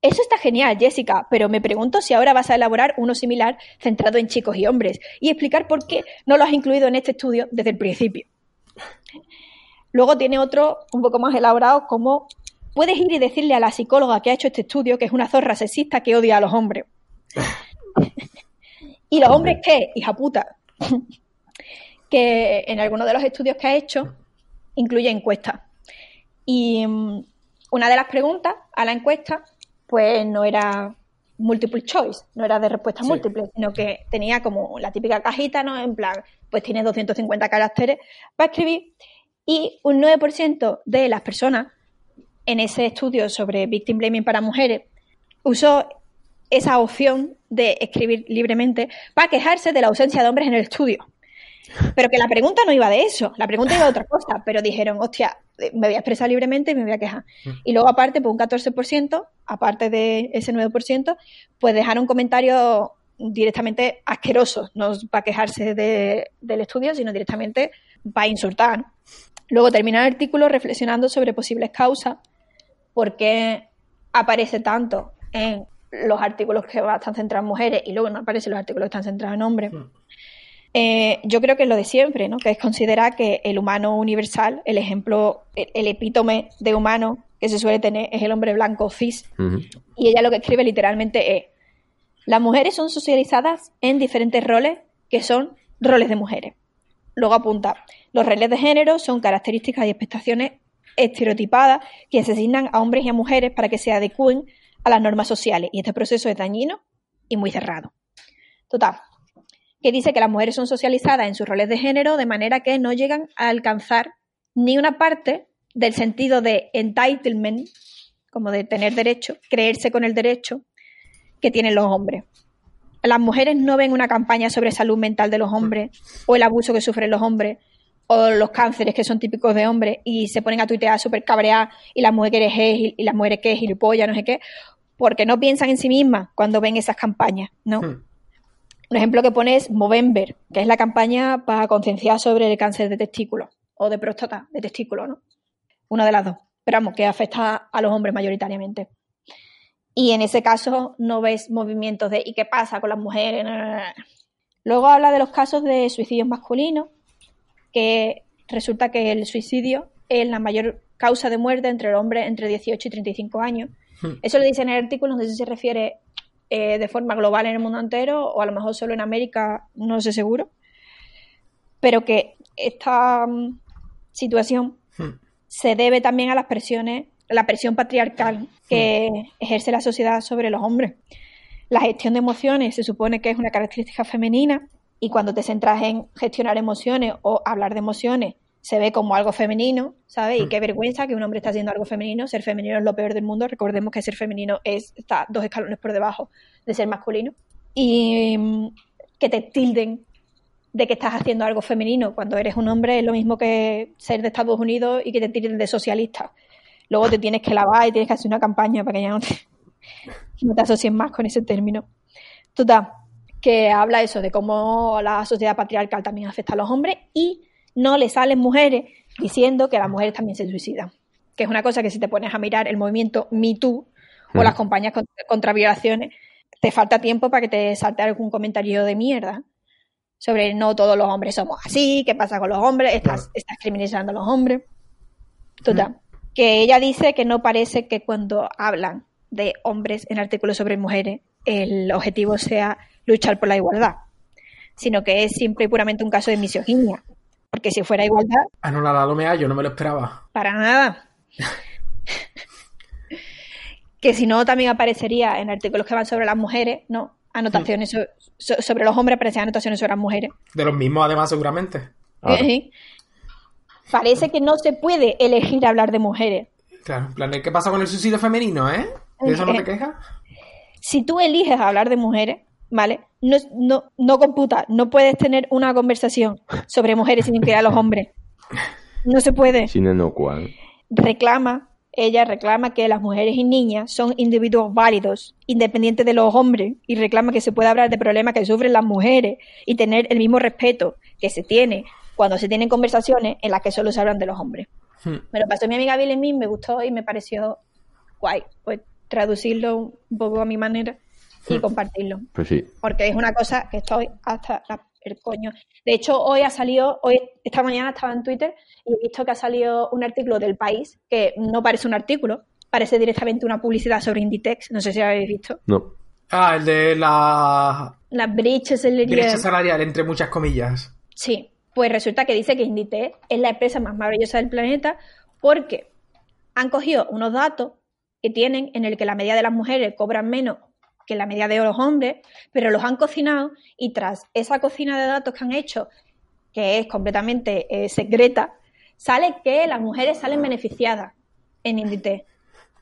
Eso está genial, Jessica, pero me pregunto si ahora vas a elaborar uno similar centrado en chicos y hombres y explicar por qué no lo has incluido en este estudio desde el principio. Luego tiene otro un poco más elaborado como puedes ir y decirle a la psicóloga que ha hecho este estudio que es una zorra sexista que odia a los hombres. (laughs) ¿Y los hombres qué? Hija puta. (laughs) que en algunos de los estudios que ha hecho incluye encuestas. Y mm, una de las preguntas a la encuesta, pues no era multiple choice, no era de respuesta múltiple, sino que tenía como la típica cajita, ¿no? En plan, pues tiene 250 caracteres para escribir y un 9% de las personas en ese estudio sobre victim blaming para mujeres usó esa opción de escribir libremente para quejarse de la ausencia de hombres en el estudio. Pero que la pregunta no iba de eso, la pregunta iba de otra cosa, pero dijeron, hostia, me voy a expresar libremente y me voy a quejar. Mm. Y luego aparte, pues un 14%, aparte de ese 9%, pues dejaron comentarios directamente asqueroso, no va a quejarse de, del estudio, sino directamente va a insultar. Luego termina el artículo reflexionando sobre posibles causas, por qué aparece tanto en los artículos que están centrados en mujeres y luego no aparecen los artículos que están centrados en hombres. Hmm. Eh, yo creo que es lo de siempre, ¿no? que es considerar que el humano universal, el ejemplo, el, epítome de humano que se suele tener es el hombre blanco cis. Y ella lo que escribe literalmente es, las mujeres son socializadas en diferentes roles que son roles de mujeres. Luego apunta, los roles de género son características y expectaciones estereotipadas que se asignan a hombres y a mujeres para que se adecúen a las normas sociales. Y este proceso es dañino y muy cerrado. Total, que dice que las mujeres son socializadas en sus roles de género de manera que no llegan a alcanzar ni una parte del sentido de entitlement, como de tener derecho, creerse con el derecho que tienen los hombres. Las mujeres no ven una campaña sobre salud mental de los hombres o el abuso que sufren los hombres o los cánceres que son típicos de hombres y se ponen a tuitear súper cabreadas y las mujeres es y las mujeres que es gilipollas, no sé qué, porque no piensan en sí mismas cuando ven esas campañas, ¿no? Hmm. Un ejemplo que pone es Movember, que es la campaña para concienciar sobre el cáncer de testículo o de próstata, de testículo, ¿no? Una de las dos. Pero vamos, que afecta a los hombres mayoritariamente. Y en ese caso no ves movimientos de ¿y qué pasa con las mujeres? Luego habla de los casos de suicidios masculinos, que resulta que el suicidio es la mayor causa de muerte entre el hombre entre 18 y 35 años. Hmm. Eso lo dice en el artículo, no sé si se refiere eh, de forma global en el mundo entero o a lo mejor solo en América, no sé seguro. Pero que esta mm, situación hmm. se debe también a las presiones, la presión patriarcal que hmm. ejerce la sociedad sobre los hombres. La gestión de emociones se supone que es una característica femenina y cuando te centras en gestionar emociones o hablar de emociones se ve como algo femenino, ¿sabes? Y mm. qué vergüenza que un hombre está haciendo algo femenino. Ser femenino es lo peor del mundo. Recordemos que ser femenino es, está dos escalones por debajo de ser masculino. Y mm, que te tilden de que estás haciendo algo femenino cuando eres un hombre es lo mismo que ser de Estados Unidos y que te tilden de socialista. Luego te tienes que lavar y tienes que hacer una campaña para que ya no te, (laughs) no te asocien más con ese término. Total, que habla eso de cómo la sociedad patriarcal también afecta a los hombres y no le salen mujeres diciendo que las mujeres también se suicidan. Que es una cosa que si te pones a mirar el movimiento Me Too o las compañías contra, violaciones, te falta tiempo para que te salte algún comentario de mierda sobre no todos los hombres somos así, qué pasa con los hombres, estás, estás criminalizando a los hombres. Total. Que ella dice que no parece que cuando hablan de hombres en artículos sobre mujeres, el objetivo sea luchar por la igualdad, sino que es simple y puramente un caso de misoginia. Porque si fuera igualdad. Ah, no, nada, lo me yo no me lo esperaba. Para nada. que si no, también aparecería en artículos que van sobre las mujeres, ¿no? Anotaciones sobre los hombres, aparecían anotaciones sobre las mujeres. De los mismos, además, seguramente. Parece que no se puede elegir hablar de mujeres. Claro, en plan, ¿qué pasa con el suicidio femenino, eh? ¿De eso no te quejas? Si tú eliges hablar de mujeres, ¿vale? No, no, no computa, no puedes tener una conversación sobre mujeres sin incluir a los hombres. No se puede. Sin no cual. Reclama, ella reclama que las mujeres y niñas son individuos válidos, independientes de los hombres, y reclama que se pueda hablar de problemas que sufren las mujeres y tener el mismo respeto que se tiene cuando se tienen conversaciones en las que solo se hablan de los hombres. Hmm. Me lo pasó mi amiga mí me gustó y me pareció guay, pues traducirlo un poco a mi manera y hmm. compartirlo. Pues sí. Porque es una cosa que estoy hasta el coño. De hecho, hoy ha salido, hoy, esta mañana estaba en Twitter y he visto que ha salido un artículo del país que no parece un artículo, parece directamente una publicidad sobre Inditex. No sé si habéis visto. No. Ah, el de la. La brecha salarial. Brecha salarial, entre muchas comillas. Sí. Pues resulta que dice que Inditex es la empresa más maravillosa del planeta porque han cogido unos datos que tienen en el que la media de las mujeres cobran menos que la media de los hombres, pero los han cocinado y tras esa cocina de datos que han hecho, que es completamente eh, secreta, sale que las mujeres salen beneficiadas en Inditex,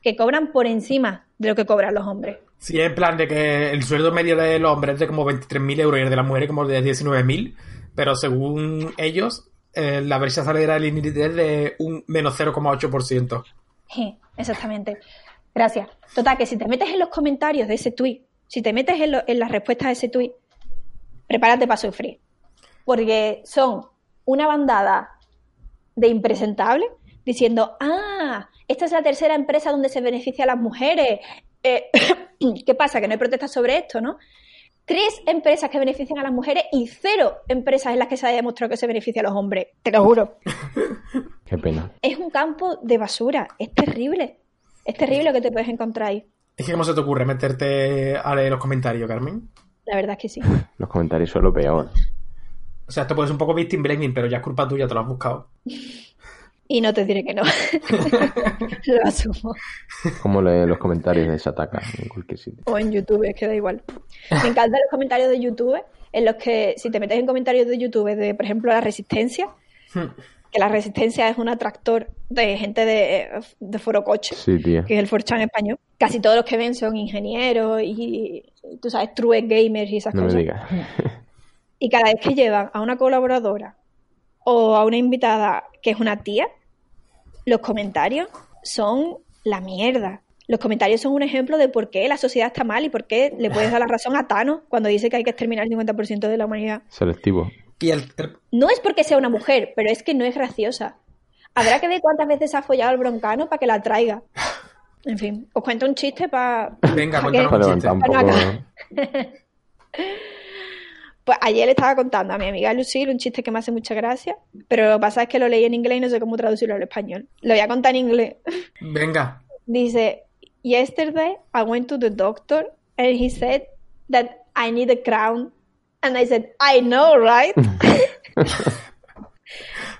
que cobran por encima de lo que cobran los hombres. Sí, en plan de que el sueldo medio de los hombres es de como 23.000 euros y el de las mujeres como de 19.000, pero según ellos, eh, la brecha salarial es de un menos 0,8%. Sí, exactamente. Gracias. Total, que si te metes en los comentarios de ese tweet, si te metes en, lo- en las respuestas de ese tuit, prepárate para sufrir. Porque son una bandada de impresentables diciendo, ah, esta es la tercera empresa donde se beneficia a las mujeres. Eh, (coughs) ¿Qué pasa? Que no hay protestas sobre esto, ¿no? Tres empresas que benefician a las mujeres y cero empresas en las que se haya demostrado que se beneficia a los hombres. Te lo juro. (laughs) Qué pena. Es un campo de basura. Es terrible. Es terrible lo que te puedes encontrar ahí. Es que, ¿cómo se te ocurre meterte a leer los comentarios, Carmen? La verdad es que sí. (laughs) Los comentarios son lo peor. O sea, esto puede ser un poco victim blaming, pero ya es culpa tuya, te lo has buscado. (laughs) Y no te diré que no. lo asumo. Como lee los comentarios de Sataka en cualquier sitio. O en YouTube, es que da igual. Me encantan los comentarios de YouTube, en los que, si te metes en comentarios de YouTube de, por ejemplo, la resistencia, Hmm. que la resistencia es un atractor de gente de, de Foro Coche, Sí, tío. que es el Forchan español. Casi todos los que ven son ingenieros y, tú sabes, true gamers y esas No me cosas. digas. Y cada vez que llevan a una colaboradora o a una invitada que es una tía, los comentarios son la mierda. Los comentarios son un ejemplo de por qué la sociedad está mal y por qué le puedes dar la razón a Thanos cuando dice que hay que exterminar el 50% de la humanidad. Selectivo. Y el, el- No es porque sea una mujer, pero es que no es graciosa. Habrá que ver cuántas veces ha follado el broncano para que la traiga. En fin, os cuento un chiste para... Venga, ¿Para cuéntanos Para un chiste. levantar un (laughs) Bueno, poco. Pues ayer le estaba contando a mi amiga Lucille un chiste que me hace mucha gracia, pero lo que pasa es que lo leí en inglés y no sé cómo traducirlo al español. Lo voy a contar en inglés. Venga. Dice, yesterday I went to the doctor and he said that I need a crown. And I said, I know, right? (laughs)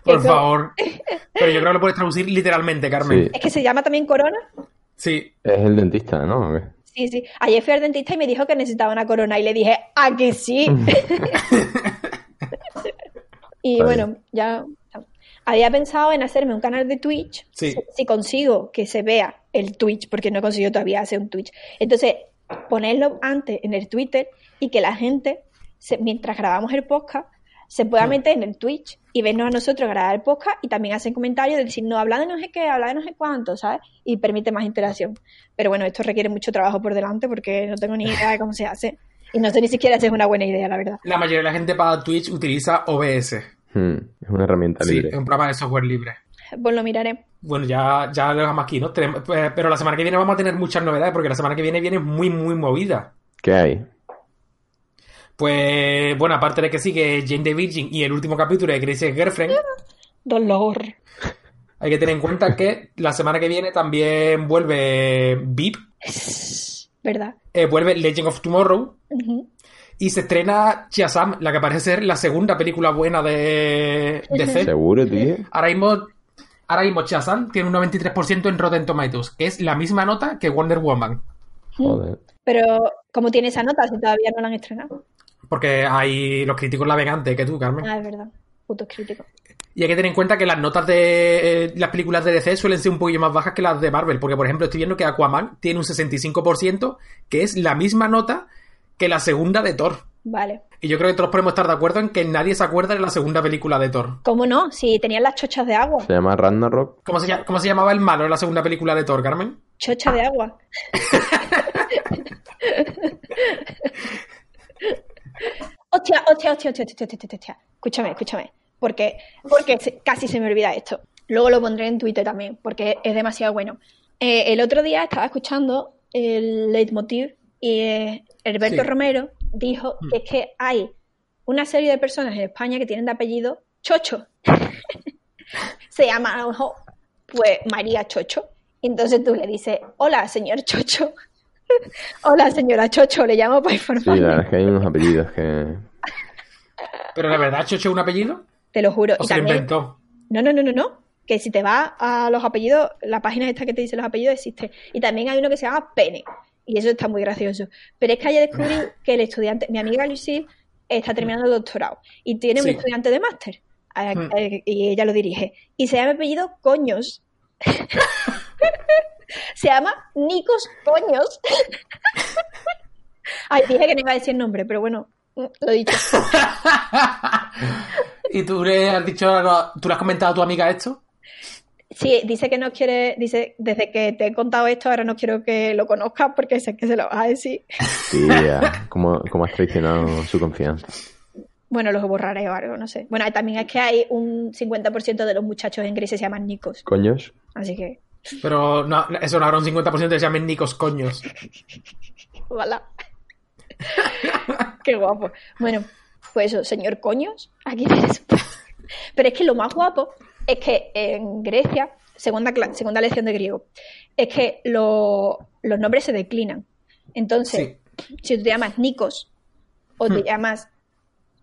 Por Eso- favor. Pero yo creo que lo puedes traducir literalmente, Carmen. Sí. es que se llama también corona. Sí. Es el dentista, ¿no? Sí, sí. Ayer fui al dentista y me dijo que necesitaba una corona y le dije, ¿a que sí? (laughs) (laughs) y Está bueno, ya había pensado en hacerme un canal de Twitch Sí. si, si consigo que se vea el Twitch, porque no he conseguido todavía hacer un Twitch. Entonces, ponerlo antes en el Twitter y que la gente, se- mientras grabamos el podcast, se pueda meter en el Twitch y vernos a nosotros grabar el podcast y también hacer comentarios de decir, no, habla de no sé qué, habla de no sé cuánto, ¿sabes? Y permite más interacción. Pero bueno, esto requiere mucho trabajo por delante porque no tengo ni idea de cómo se hace. Y no sé ni siquiera si es una buena idea, la verdad. La mayoría de la gente para Twitch utiliza OBS. Hmm, Es una herramienta Sí, libre. es un programa de software libre. Pues lo miraré. Bueno, ya, ya lo dejamos aquí, ¿no? Tenemos- pues, pero la semana que viene vamos a tener muchas novedades porque la semana que viene viene muy, muy movida. ¿Qué hay? Pues, bueno, aparte de que sigue Jane the Virgin y el último capítulo de Crazy Girlfriend, Dolor. hay que tener en cuenta que la semana que viene también vuelve VIP, ¿Verdad? eh, vuelve Legend of Tomorrow y se estrena Shazam, la que parece ser la segunda película buena de DC. ¿Seguro, tío? Ahora mismo, ahora mismo Shazam tiene un 93% en Rotten Tomatoes, que es la misma nota que Wonder Woman. Joder. Pero, ¿cómo tiene esa nota si todavía no la han estrenado? Porque hay los críticos la ven antes que tú, Carmen. Ah, es verdad. Putos críticos. Y hay que tener en cuenta que las notas de eh, las películas de DC suelen ser un poquillo más bajas que las de Marvel. Porque, por ejemplo, estoy viendo que Aquaman tiene un 65%, que es la misma nota que la segunda de Thor. Vale. Y yo creo que todos podemos estar de acuerdo en que nadie se acuerda de la segunda película de Thor. ¿Cómo no? Si tenían las chochas de agua. Se llama Ragnarok. ¿Cómo se, llama- cómo se llamaba el malo en la segunda película de Thor, Carmen? Chocha de agua. (laughs) (laughs) hostia, hostia, hostia, hostia, hostia, hostia. Escúchame, escúchame. Porque, porque se- casi se me olvida esto. Luego lo pondré en Twitter también, porque es demasiado bueno. Eh, el otro día estaba escuchando el leitmotiv y eh, Herberto Sí. Romero dijo que es que hay una serie de personas en España que tienen de apellido Chocho. (laughs) se llama a lo mejor pues María Chocho. Entonces tú le dices, hola, señor Chocho. (laughs) hola, señora Chocho, le llamo para Sí, la informarle. verdad es que hay unos apellidos que... Pero la verdad, Chocho es un apellido. Te lo juro. ¿O Y se también- inventó? No, no, no, no, no. Que si te vas a los apellidos, la página esta que te dice los apellidos existe. Y también hay uno que se llama Pene. Y eso está muy gracioso. Pero es que ayer descubrí que el estudiante, mi amiga Lucille, está terminando el doctorado. Y tiene un Sí. estudiante de máster. eh, Y ella lo dirige. Y se llama apellido Coños. (laughs) se llama Nicos Coños. Ay, dije que no iba a decir nombre, pero bueno, mm, lo he dicho. (laughs) ¿Y tú le has dicho, tú le has comentado a tu amiga esto? Sí, dice que no quiere, dice, desde que te he contado esto, ahora no quiero que lo conozcas porque sé que se lo vas a decir. Tía, ¿cómo, cómo has traicionado su confianza? Bueno, los borraré o algo, no sé. Bueno, también es que hay un 50% de los muchachos en gris que se llaman Nicos. ¿Coños? Así que, Pero no, eso no habrá un 50% que se llamen Nicos coños. voilà. Qué guapo. Bueno, pues eso, señor Coños, aquí tienes. Pero es que lo más guapo es que en Grecia, segunda, segunda lección de griego, es que lo- los nombres se declinan. Entonces, si tú te llamas Nikos o te Hmm. llamas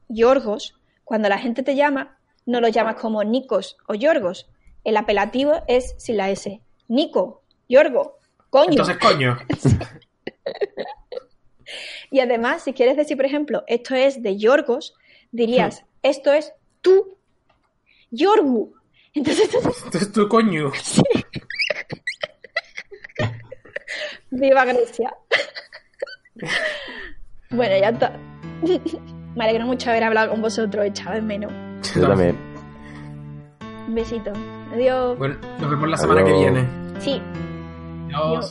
Yorgos, cuando la gente te llama, no los llamas como Nikos o Yorgos. El apelativo es sin la S. Nico, Yorgo, coño. Entonces, coño. (laughs) Y además, si quieres decir, por ejemplo, esto es de Yorgos, dirías, esto es tú, Yorgu. Entonces, (laughs) Entonces, tu coño. viva Grecia. (laughs) bueno, ya está. Me alegro mucho haber hablado con vosotros, echado de menos. Yo también. Un besito. Adiós. Bueno, nos vemos la semana que Adiós. viene. Sí. Adiós.